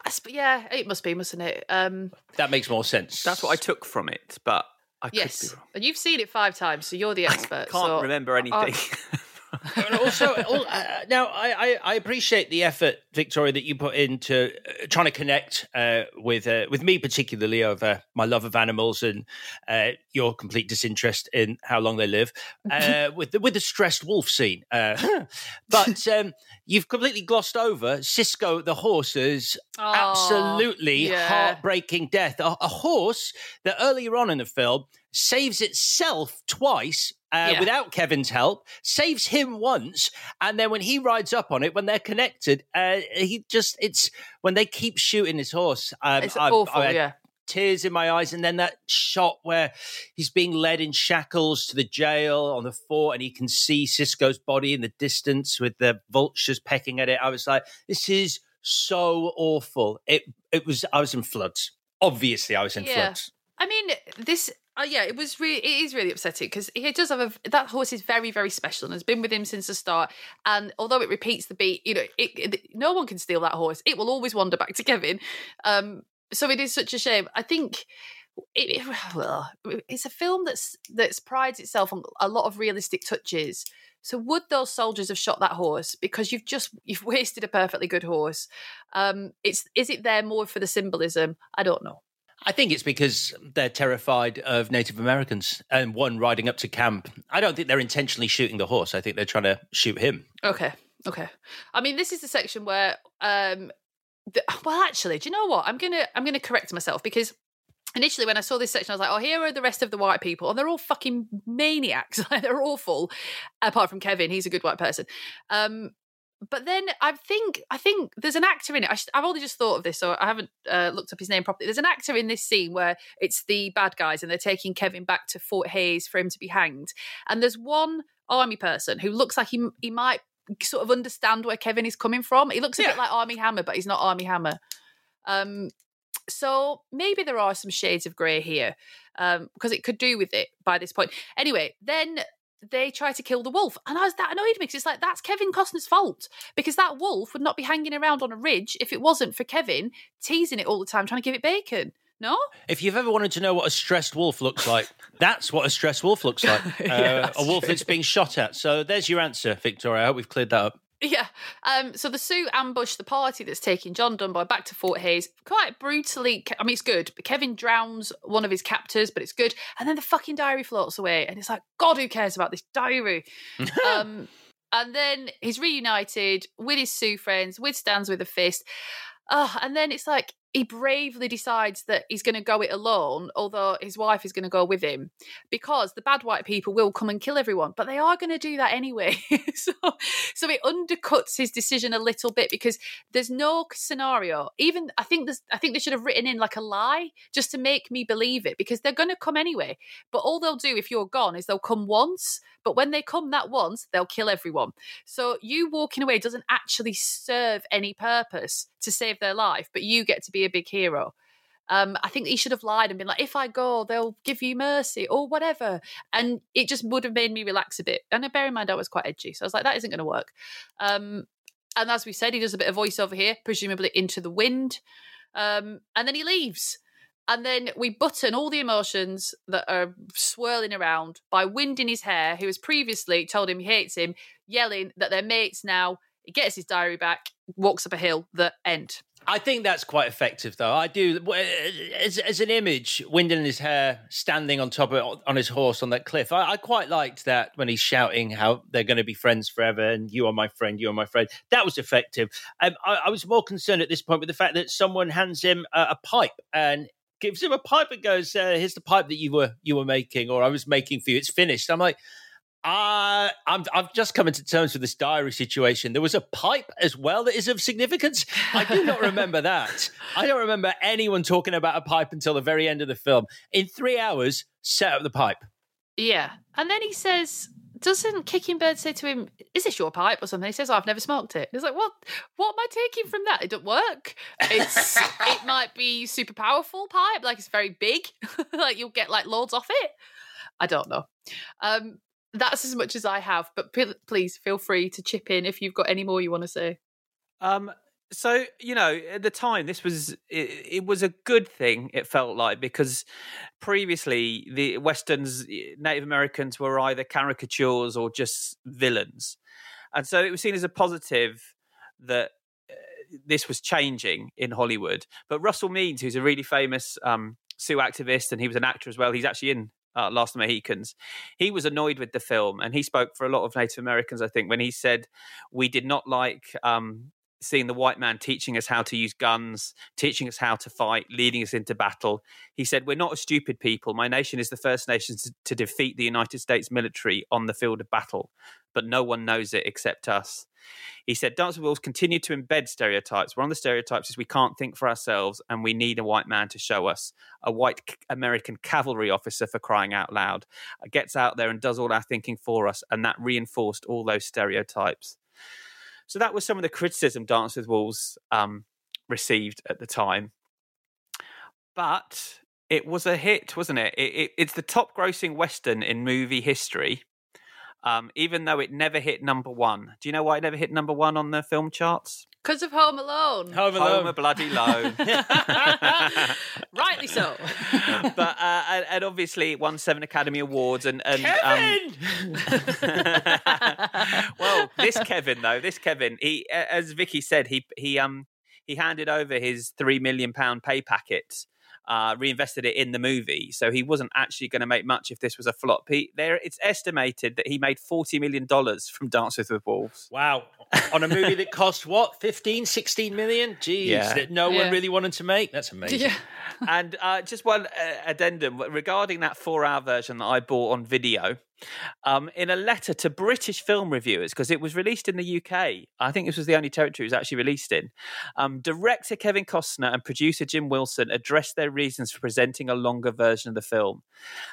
I sp- yeah, it must be, mustn't it? Um, That makes more sense. That's what I took from it, but I could be yes, wrong. and you've seen it five times, so you're the [laughs] expert. I Can't so remember anything. [laughs] And also, al- uh, now I, I, appreciate the effort, Victoria, that you put into uh, trying to connect uh, with uh, with me, particularly over my love of animals and uh, your complete disinterest in how long they live, uh, [laughs] with the, with the stressed wolf scene. Uh, [laughs] but um, you've completely glossed over Cisco the horse's Aw, absolutely yeah. heartbreaking death. A, a horse that earlier on in the film saves itself twice uh, Yeah. without Kevin's help, saves him once, and then when he rides up on it, when they're connected, uh, he just it's when they keep shooting his horse. Um, It's I've- awful, I had yeah. Tears in my eyes, and then that shot where he's being led in shackles to the jail on the fort, and he can see Cisco's body in the distance with the vultures pecking at it. I was like, "This is so awful." It it was. I was in floods. Obviously, I was in Yeah. floods. I mean, this. Uh, yeah, it was really. It is really upsetting because he does have a. That horse is very, very special and has been with him since the start. And although it repeats the beat, you know, it, it, no one can steal that horse. It will always wander back to Kevin. Um, so it is such a shame. I think. It- well, it's a film that's that's prides itself on a lot of realistic touches. So would those soldiers have shot that horse because you've just you've [laughs] wasted a perfectly good horse? Um, it's is it there more for the symbolism? I don't know. I think it's because they're terrified of Native Americans and one riding up to camp. I don't think they're intentionally shooting the horse. I think they're trying to shoot him. Okay. Okay. I mean, this is the section where, um, the, well, actually, do you know what? I'm gonna I'm gonna correct myself because initially when I saw this section, I was like, oh, here are the rest of the white people, and they're all fucking maniacs. [laughs] They're awful. Apart from Kevin, he's a good white person. Um, but then I think I think there's an actor in it. I sh- I've only just thought of this, so I haven't uh, looked up his name properly. There's an actor in this scene where it's the bad guys and they're taking Kevin back to Fort Hays for him to be hanged. And there's one army person who looks like he he might sort of understand where Kevin is coming from. He looks a bit like Armie Hammer, but he's not Armie Hammer. Um, so maybe there are some shades of grey here um, because it could do with it by this point. Anyway, then they try to kill the wolf, and I was that annoyed me because it's like that's Kevin Costner's fault because that wolf would not be hanging around on a ridge if it wasn't for Kevin teasing it all the time, trying to give it bacon. No, If you've ever wanted to know what a stressed wolf looks like, [laughs] that's what a stressed wolf looks like. [laughs] Uh, yeah, a wolf true. that's being shot at. So there's your answer, Victoria. I hope we've cleared that up. Yeah. Um, so the Sioux ambush the party that's taking John Dunbar back to Fort Hays quite brutally. I mean, it's good. But Kevin drowns one of his captors, but it's good. And then the fucking diary floats away, and it's like, God, who cares about this diary? [laughs] um, and then he's reunited with his Sioux friends, with Stands with a Fist. Oh, and then it's like he bravely decides that he's going to go it alone, although his wife is going to go with him, because the bad white people will come and kill everyone, but they are going to do that anyway. [laughs] so, so it undercuts his decision a little bit because there's no scenario. Even I think there's, I think they should have written in like a lie just to make me believe it because they're going to come anyway. But all they'll do if you're gone is they'll come once, but when they come that once, they'll kill everyone. So you walking away doesn't actually serve any purpose to save their life, but you get to be a big hero. Um, I think he should have lied and been like, if I go, they'll give you mercy or whatever. And it just would have made me relax a bit. And I bear in mind, I was quite edgy. So I was like, that isn't going to work. Um, and as we said, he does a bit of voiceover here, presumably into the wind. Um, and then he leaves. And then we button all the emotions that are swirling around by Wind in his hair, who has previously told him he hates him, yelling that they're mates now. He gets his diary back, walks up a hill, the end. I think that's quite effective, though. I do, as, as an image, wind in his hair, standing on top of on his horse on that cliff. I, I quite liked that when he's shouting how they're going to be friends forever, and you are my friend, you are my friend. That was effective. Um, I, I was more concerned at this point with the fact that someone hands him a, a pipe and gives him a pipe and goes, uh, "Here's the pipe that you were you were making, or I was making for you. It's finished." I'm like. Uh, I'm, I've just come into terms with this diary situation. There was a pipe as well that is of significance. I do not [laughs] remember that. I don't remember anyone talking about a pipe until the very end of the film. In three hours, set up the pipe. Yeah. And then he says doesn't Kicking Bird say to him, "Is this your pipe?" or something? He says, oh, "I've never smoked it." He's like, "What? What am I taking from that? It don't work. It's [laughs] it might be super powerful pipe, like it's very big, [laughs] like you'll get like loads off it. I don't know. Um, that's as much as I have, but p- please feel free to chip in if you've got any more you want to say. Um, so you know, at the time, this was it, it, was a good thing. It felt like because previously the westerns, Native Americans were either caricatures or just villains, and so it was seen as a positive that uh, this was changing in Hollywood. But Russell Means, who's a really famous um, Sioux activist, and he was an actor as well. He's actually in uh, Last Mohicans. He was annoyed with the film, and he spoke for a lot of Native Americans, I think, when he said we did not like um, seeing the white man teaching us how to use guns, teaching us how to fight, leading us into battle. He said, We're not a stupid people. My nation is the first nation to, to, defeat the United States military on the field of battle, but no one knows it except us. He said, Dance Wolves continue to embed stereotypes. One of the stereotypes is we can't think for ourselves and we need a white man to show us. A white American cavalry officer, for crying out loud, gets out there and does all our thinking for us, and that reinforced all those stereotypes. So that was some of the criticism Dance with Wolves um, received at the time. But it was a hit, wasn't it? it, it it's the top grossing Western in movie history, um, even though it never hit number one. Do you know why it never hit number one on the film charts? Because of Home Alone. Home Alone. Home bloody loan. [laughs] Rightly so. [laughs] but uh, and, and, obviously it won seven Academy Awards and, and Kevin. Um, [laughs] well, this Kevin though, this Kevin, he as Vicky said, he he um he handed over his three million pound pay packet uh, reinvested it in the movie. So he wasn't actually going to make much if this was a flop. He, there, it's estimated that he made $40 million from Dances with the Wolves. Wow. [laughs] On a movie that cost what, 15, 16 million? Jeez, yeah. that no yeah. one really wanted to make. That's amazing. Yeah. and uh, just one uh, addendum regarding that four hour version that I bought on video um, in a letter to British film reviewers, because it was released in the UK. I think this was the only territory it was actually released in. Um, director Kevin Costner and producer Jim Wilson addressed their reasons for presenting a longer version of the film.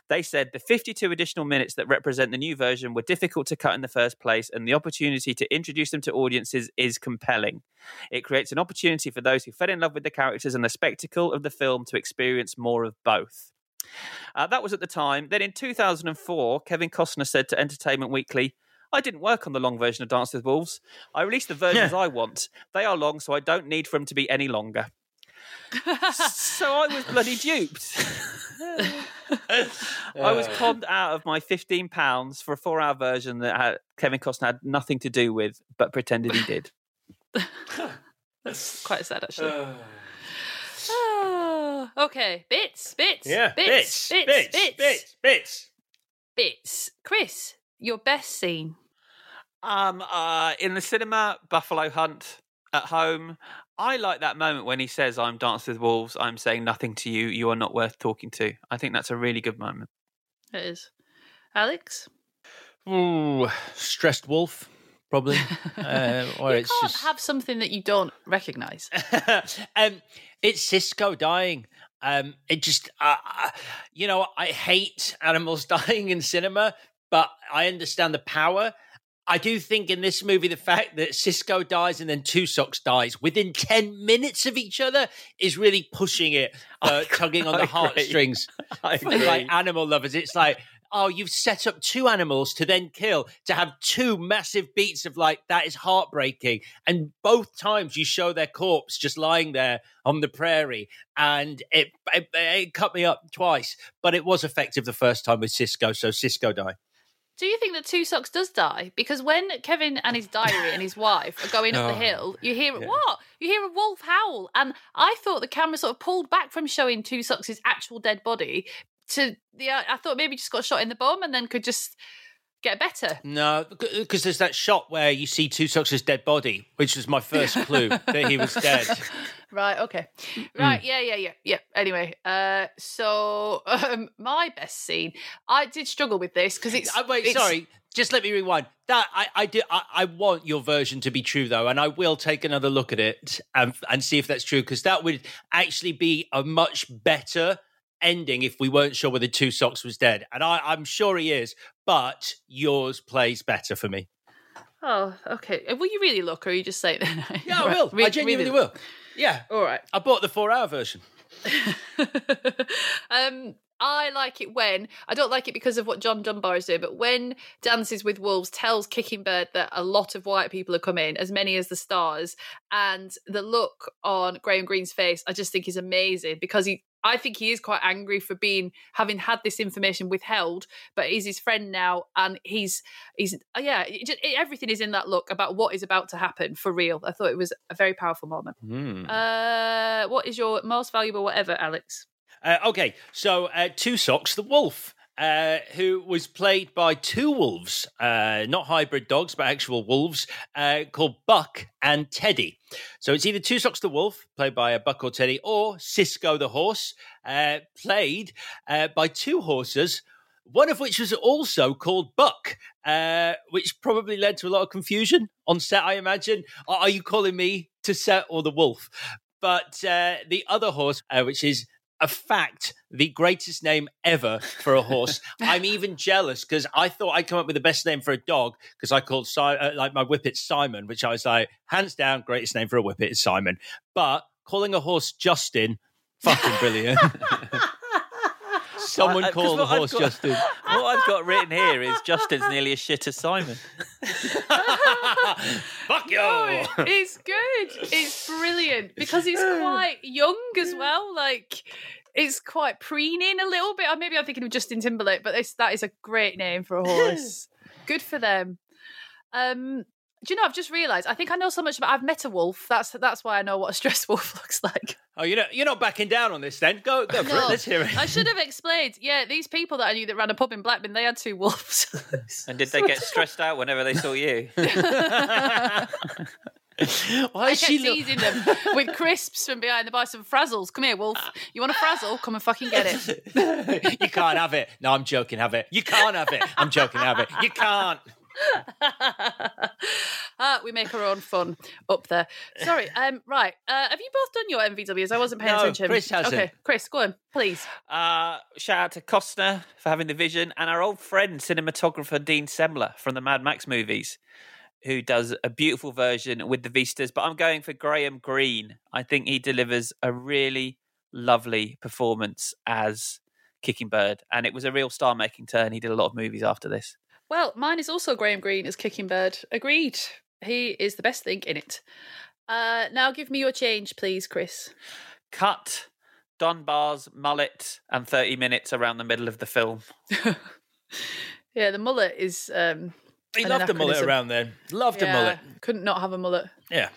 They said the 52 additional minutes that represent the new version were difficult to cut in the first place, and the opportunity to introduce them to audiences is compelling. It creates an opportunity for those who fell in love with the characters and the spectacle of the film to experience more of both. Uh, that was at the time. Then in 2004, Kevin Costner said to Entertainment Weekly, I didn't work on the long version of Dance with Wolves. I released the versions I want. They are long, so I don't need for them to be any longer. [laughs] so I was bloody duped. [laughs] I was conned out of my fifteen pounds for a four-hour version that had, Kevin Costner had nothing to do with, but pretended he did. That's [laughs] quite sad, actually. [sighs] Oh, [sighs] [sighs] okay. Bits, bits, yeah, bits, bits, bits, bits, bits, bits. bits. Chris, your best scene? Um, uh, in the cinema, Buffalo Hunt. At home, I like that moment when he says, "I'm dancing with wolves. I'm saying nothing to you. You are not worth talking to." I think that's a really good moment. It is. Alex. Ooh, stressed wolf probably. [laughs] Uh, or you it's can't just... have something that you don't recognise. [laughs] um, it's Cisco dying. Um, it just, uh, you know, I hate animals [laughs] dying in cinema, but I understand the power. I do think in this movie, the fact that Cisco dies and then Two Socks dies within 10 minutes of each other is really pushing it, uh, tugging on the heartstrings. like animal lovers. It's like, oh, you've set up two animals to then kill, to have two massive beats of like, that is heartbreaking. And both times you show their corpse just lying there on the prairie. And it, it, it cut me up twice, but it was effective the first time with Cisco. So Cisco died. Do you think that Two Socks does die? Because when Kevin and his diary and his wife are going up oh, the hill, you hear yeah. what? You hear a wolf howl, and I thought the camera sort of pulled back from showing Two Socks' actual dead body to yeah, I thought maybe just got shot in the bum and then could just get better. No, because there's that shot where you see Two Socks' dead body, which was my first [laughs] clue that he was dead. [laughs] Right. Okay. Right. Mm. Yeah. Yeah. Yeah. Yeah. Anyway, uh, so [laughs] um, my best scene, I did struggle with this because it's. Uh, wait, it's, sorry. Just let me rewind. That I, I do. I, I, want your version to be true though, and I will take another look at it and and see if that's true because that would actually be a much better ending if we weren't sure whether Two Socks was dead, and I, I'm sure he is, but yours plays better for me. Oh, okay. Uh, Will you really look, or are you just saying that? [laughs] Yeah, I will. I genuinely will. Yeah. All right. I bought the four-hour version. [laughs] Um, I like it when I don't like it because of what John Dunbar is doing, but when Dances with Wolves tells Kicking Bird that a lot of white people are coming, as many as the stars, and the look on Graham Greene's face, I just think is amazing because he. I think he is quite angry for being having had this information withheld, but he's his friend now, and he's he's uh, yeah, it just, it- everything is in that look about what is about to happen for real. I thought it was a very powerful moment. Hmm. Uh, what is your most valuable whatever, Alex? Uh, okay, so uh, Two Socks the Wolf, uh, who was played by two wolves, uh, not hybrid dogs, but actual wolves, uh, called Buck and Teddy. So it's either Two Socks the Wolf, played by a Buck or Teddy, or Cisco the Horse, uh, played uh, by two horses. One of which was also called Buck, uh, which probably led to a lot of confusion on set, I imagine. Are you calling me to set or the wolf? But uh, the other horse, uh, which is a fact, the greatest name ever for a horse. [laughs] I'm even jealous because I thought I'd come up with the best name for a dog because I called si- uh, like my whippet Simon, which I was like, hands down, greatest name for a whippet is Simon. But calling a horse Justin, fucking brilliant. [laughs] Someone Uh, 'cause call the I've horse got- Justin. [laughs] What I've got written here is Justin's nearly as shit as Simon. [laughs] Fuck you! No, it's good. It's brilliant because it's quite young as well. Like it's quite preening a little bit. Or maybe I'm thinking of Justin Timberlake, but this, that is a great name for a horse. [laughs] good for them. Um, do you know? I've just realised. I think I know so much about. I've met a wolf. That's that's why I know what a [laughs] stressed wolf [laughs] looks like. Oh, you know, you're not backing down on this then? Go, go for it. Let's hear it. I should have [laughs] explained. Yeah, these people that I knew that ran a pub in Blackburn, they had two wolves. And did they get stressed out whenever they saw you? Why I is kept she look- teasing them with crisps from behind the bar. Some frazzles. Come here, wolf. You want a frazzle? Come and fucking get it. you can't have it. No, I'm joking. Have it. You can't have it. I'm joking. Have it. You can't. [laughs] Ah, we make our own fun up there. Sorry. [laughs] Um. Right. Uh, have you both done your MVWs? I wasn't paying No, attention. Chris hasn't. Okay, Chris, go on, please. Uh, shout out to Costner for having the vision and our old friend, cinematographer Dean Semler from the Mad Max movies, who does a beautiful version with the Vistas. But I'm going for Graham Greene. I think he delivers a really lovely performance as Kicking Bird. And it was a real star making turn. He did a lot of movies after this. Well, mine is also Graham Greene as Kicking Bird. Agreed. He is the best thing in it. Uh, now give me your change, please, Chris. Cut Dunbar's mullet and 30 minutes around the middle of the film. [laughs] Yeah, the mullet is. Um, He loved the mullet around then. Loved Yeah, the mullet. Couldn't not have a mullet. Yeah.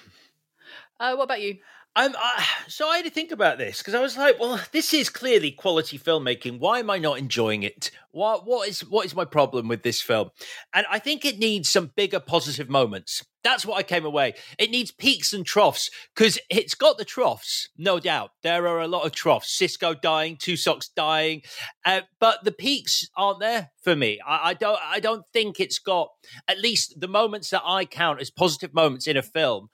Uh, what about you? I'm, I, [sighs] so I had to think about this because I was like, well, this is clearly quality filmmaking. Why am I not enjoying it? What what is what is my problem with this film? And I think it needs some bigger positive moments. That's what I came away. It needs peaks and troughs because it's got the troughs, no doubt. There are a lot of troughs. Cisco dying, Two Socks dying, uh, but the peaks aren't there for me. I, I don't. I don't think it's got at least the moments that I count as positive moments in a film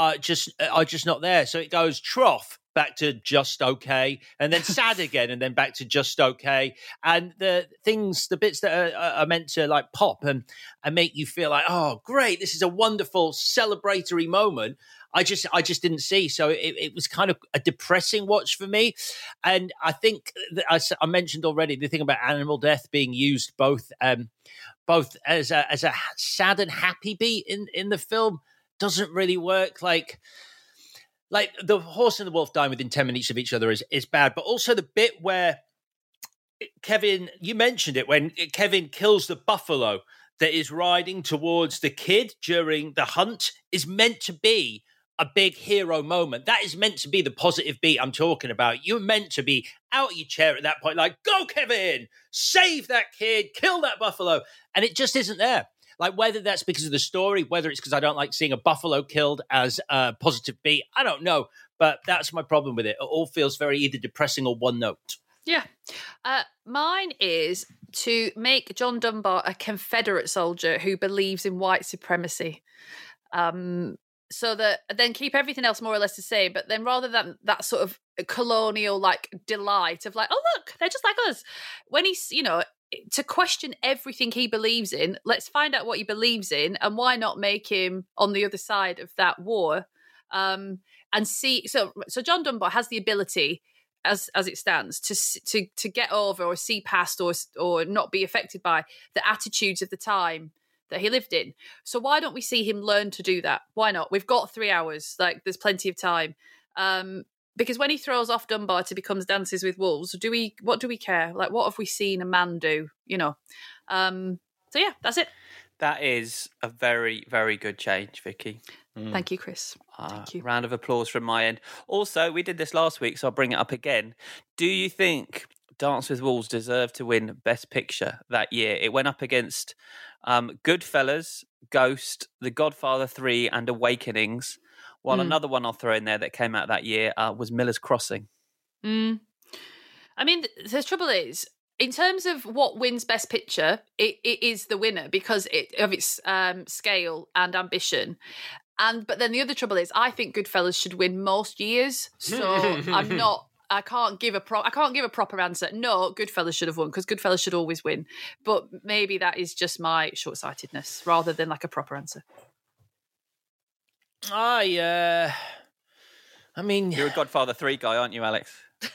are just are just not there. So it goes trough back to just okay, and then sad [laughs] again, and then back to just okay. And the things, the bits that are, are meant to like pop and and make you feel like, oh, great, this is a wonderful celebratory moment. I just I just didn't see. So it, it was kind of a depressing watch for me. And I think that I, mentioned already the thing about animal death being used both um both as a as a sad and happy beat in in the film doesn't really work. Like like the horse and the wolf dying within 10 minutes of each other is, is bad but also the bit where kevin you mentioned it when kevin kills the buffalo that is riding towards the kid during the hunt is meant to be a big hero moment. That is meant to be the positive beat i'm talking about. You're meant to be out of your chair at that point like go kevin! Save that kid! Kill that buffalo! And it just isn't there like whether that's because of the story, whether it's because I don't like seeing a buffalo killed as a positive beat, I don't know. But that's my problem with it. It all feels very either depressing or one note. Yeah. Uh, mine is to make John Dunbar a Confederate soldier who believes in white supremacy. Um, so that then keep everything else more or less the same, but then rather than that sort of colonial like delight of like, oh look, they're just like us. When he's you know to question everything he believes in, let's find out what he believes in, and why not make him on the other side of that war, um, and see. So so John Dunbar has the ability. As, as it stands to to to get over or see past or or not be affected by the attitudes of the time that he lived in. So why don't we see him learn to do that? Why not? We've got three hours. Like there's plenty of time. Um, because when he throws off Dunbar to becomes Dances with Wolves, do we? What do we care? Like what have we seen a man do? You know. Um, so yeah, that's it. That is a very, very good change, Vicky. Mm. Thank you, Chris. Uh, Thank you. Round of applause from my end. Also, we did this last week, so I'll bring it up again. Do you think Dance with Wolves deserved to win Best Picture that year? It went up against um, Goodfellas, Ghost, The Godfather 3, and Awakenings. While Mm. another one I'll throw in there that came out that year uh, was Miller's Crossing. Mm. I mean, the trouble is, in terms of what wins Best Picture, it, it is the winner because it, of its um, scale and ambition. And but then the other trouble is, I think Goodfellas should win most years. So I'm [laughs] not. I can't give a pro. I can't give a proper answer. No, Goodfellas should have won because Goodfellas should always win. But maybe that is just my short sightedness rather than like a proper answer. I, uh, I mean, You're a Godfather 3 guy, aren't you, Alex? [laughs] [laughs]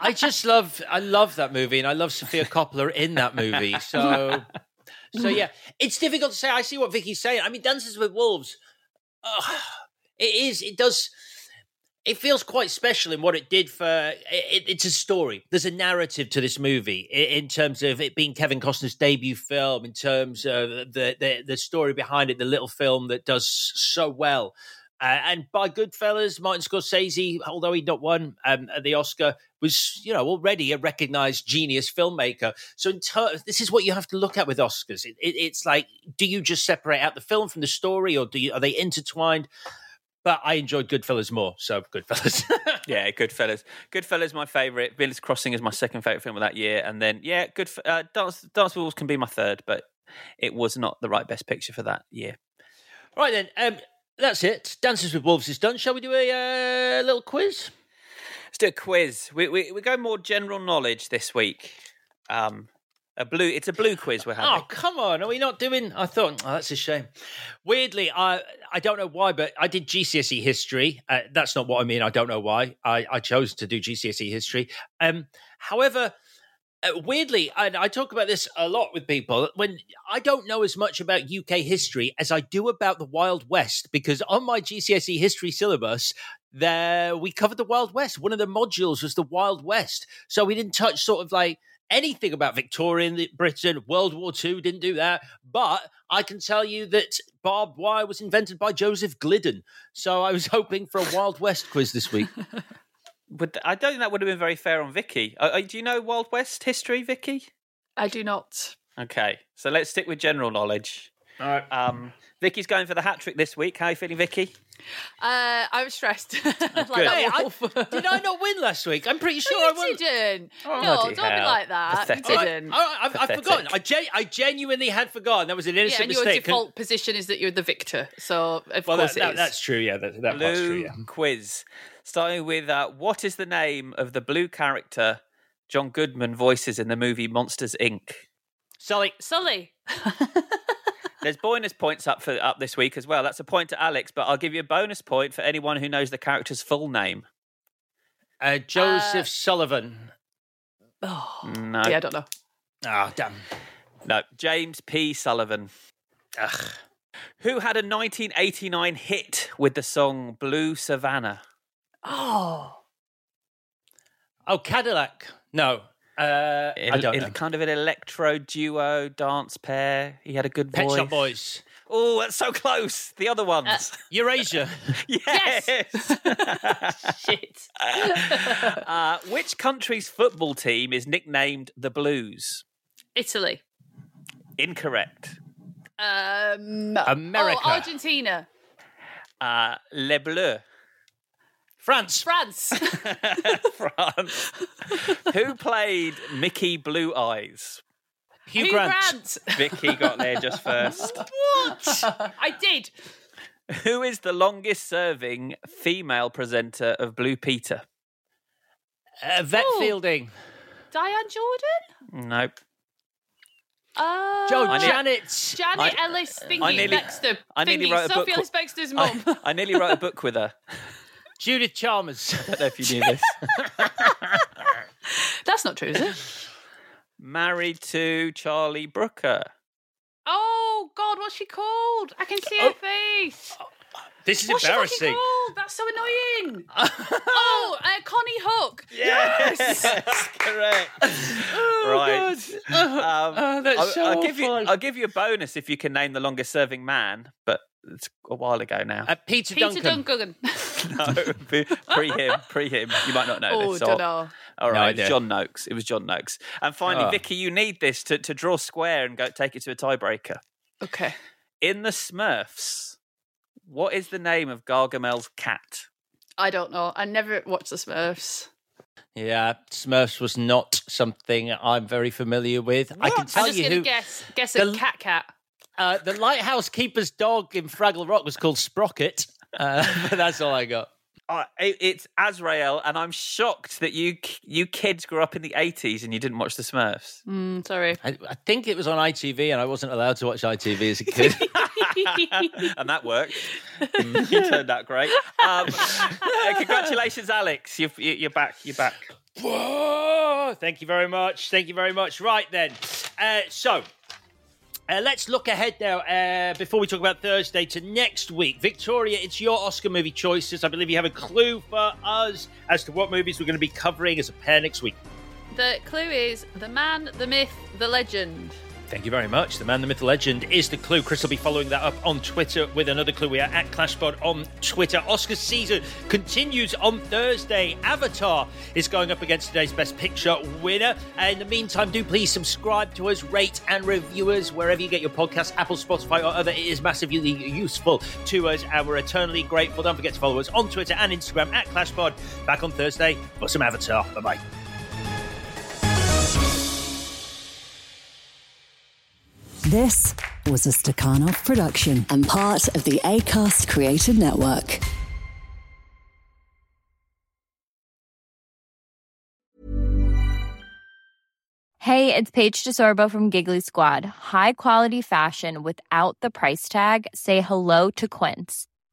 I just love, I love that movie, and I love Sofia Coppola in that movie. So, so [laughs] yeah, it's difficult to say. I see what Vicky's saying. I mean, Dances with Wolves, ugh, it is, it does. It feels quite special in what it did for. It, it's a story. There's a narrative to this movie in, terms of it being Kevin Costner's debut film. In terms of the the, the story behind it, the little film that does so well. Uh, and by Goodfellas, Martin Scorsese, although he'd not won um, at the Oscar, was you know already a recognized genius filmmaker. So ter- this is what you have to look at with Oscars. It, it, it's like, do you just separate out the film from the story, or do you, are they intertwined? But I enjoyed Goodfellas more, so Goodfellas. [laughs] yeah, Goodfellas. Goodfellas my favourite. Miller's Crossing is my second favourite film of that year. And then, yeah, good. Uh, Dance, Dance with Wolves can be my third, but it was not the right best picture for that year. right then, um, that's it. Dances with Wolves is done. Shall we do a uh, little quiz? Let's do a quiz. We, we, we go more general knowledge this week. Um, a blue. It's a blue quiz we're having. Oh come on! Are we not doing? I thought oh, that's a shame. Weirdly, I I don't know why, but I did GCSE history. Uh, that's not what I mean. I don't know why. I, I chose to do GCSE history. Um, however, uh, weirdly, and I talk about this a lot with people when I don't know as much about UK history as I do about the Wild West because on my GCSE history syllabus. There, we covered the Wild West. One of the modules was the Wild West, so we didn't touch sort of like anything about Victorian Britain, World War II, didn't do that. But I can tell you that barbed wire was invented by Joseph Glidden. So I was [laughs] hoping for a Wild West quiz this week. [laughs] But I don't think that would have been very fair on Vicky. Uh, uh, do you know Wild West history, Vicky? I do not. Okay, so let's stick with general knowledge. All right. Um, Vicky's going for the hat trick this week. How are you feeling, Vicky? Uh, I'm stressed. [laughs] like good. a I- did I not win last week? I'm pretty sure No, I you won. didn't. Oh, no, don't be like that. Pathetic. You didn't. all right, I've, I've forgotten. I, gen- I genuinely had forgotten. That was an Yeah, innocent and your mistake. default position is that you're the victor. So of well, course that, it that- is. that's true. Yeah, that, that part's true. blue Yeah. quiz. Starting with uh, what is the name of the blue character John Goodman voices in the movie Monsters Inc.? Sully. Sully. [laughs] There's bonus points up for up this week as well. That's a point to Alex, but I'll give you a bonus point for anyone who knows the character's full name. Uh, Joseph Uh, Sullivan. Oh, No, yeah, I don't know. Ah, damn. no, James P. Sullivan. Ugh. Who had a 1989 hit with the song Blue Savannah? Oh, Oh, Cadillac. No. Uh, I don't il- know. Kind of an electro duo dance pair. He had a good Pet voice. Shop Boys. Oh, that's so close. The other ones. Erasure. [laughs] yes. [laughs] shit. [laughs] uh, which country's football team is nicknamed the Blues? Italy. Incorrect. Um, America. Oh, Argentina. Uh, Les Bleus. France. France. [laughs] France. Who played Mickey Blue Eyes? Hugh, Hugh Grant. Grant. Vicky got there just first. [laughs] what? I did. Who is the longest serving female presenter of Blue Peter? Uh, vet. Fielding. Diane Jordan? Nope. Oh, Joe I Janet. Janet I- Ellis thingy I nearly- Bextor. I nearly wrote a book Sophie called- Ellis Bextor's mum. I, [laughs] I nearly wrote a book with her. Judith Chalmers. I don't know if you knew this. [laughs] That's not true, is it? Married to Charlie Brooker. Oh God, what's she called? I can see her face. This is What's she fucking embarrassing. called? That's so annoying. [laughs] oh, uh, Konnie Huq. Yes, correct. [laughs] right. Um, Oh, that's I'll, so I'll give you. fun. I'll give you a bonus if you can name the longest-serving man, but it's a while ago now. Uh, Peter, Peter Duncan. Duncan. [laughs] no, pre him, pre him. You might not know oh, this. so- don't know. All No right, it was idea. John Noakes. It was John Noakes. And finally, Oh. Vicky, you need this to, to draw square and go take it to a tiebreaker. Okay. In the Smurfs, what is the name of Gargamel's cat? I don't know. I never watched the Smurfs. Yeah, Smurfs was not something I'm very familiar with. I can tell I'm just you gonna who. guess. Guess a cat cat. Uh, the lighthouse keeper's dog in Fraggle Rock was called Sprocket. Uh, [laughs] that's all I got. Uh, it, it's Azrael, and I'm shocked that you you kids grew up in the 80s and you didn't watch the Smurfs. Mm, sorry. I, I think it was on ITV, and I wasn't allowed to watch ITV as a [laughs] kid. [laughs] and that worked. you turned out great. Um, uh, congratulations, Alex. You're, you're back. You're back. Whoa! Thank you very much. Thank you very much. Right then. Uh, so. Uh, let's look ahead now uh, before we talk about Thursday to next week. Victoria, it's your Oscar movie choices. I believe you have a clue for us as to what movies we're going to be covering as a pair next week. The clue is the man, the myth, the legend. Thank you very much. The man, the myth, the legend is the clue. Chris will be following that up on Twitter with another clue. We are at ClashPod on Twitter. Oscar season continues on Thursday. Avatar is going up against today's Best Picture winner. In the meantime, do please subscribe to us, rate and review us wherever you get your podcast, Apple, Spotify, or other. It is massively useful to us, and we're eternally grateful. Don't forget to follow us on Twitter and Instagram at ClashPod. Back on Thursday for some Avatar. Bye bye. This was a Stakhanov production and part of the ACAST Creator Network. Hey, it's Paige DeSorbo from Giggly Squad. High quality fashion without the price tag. Say hello to Quince.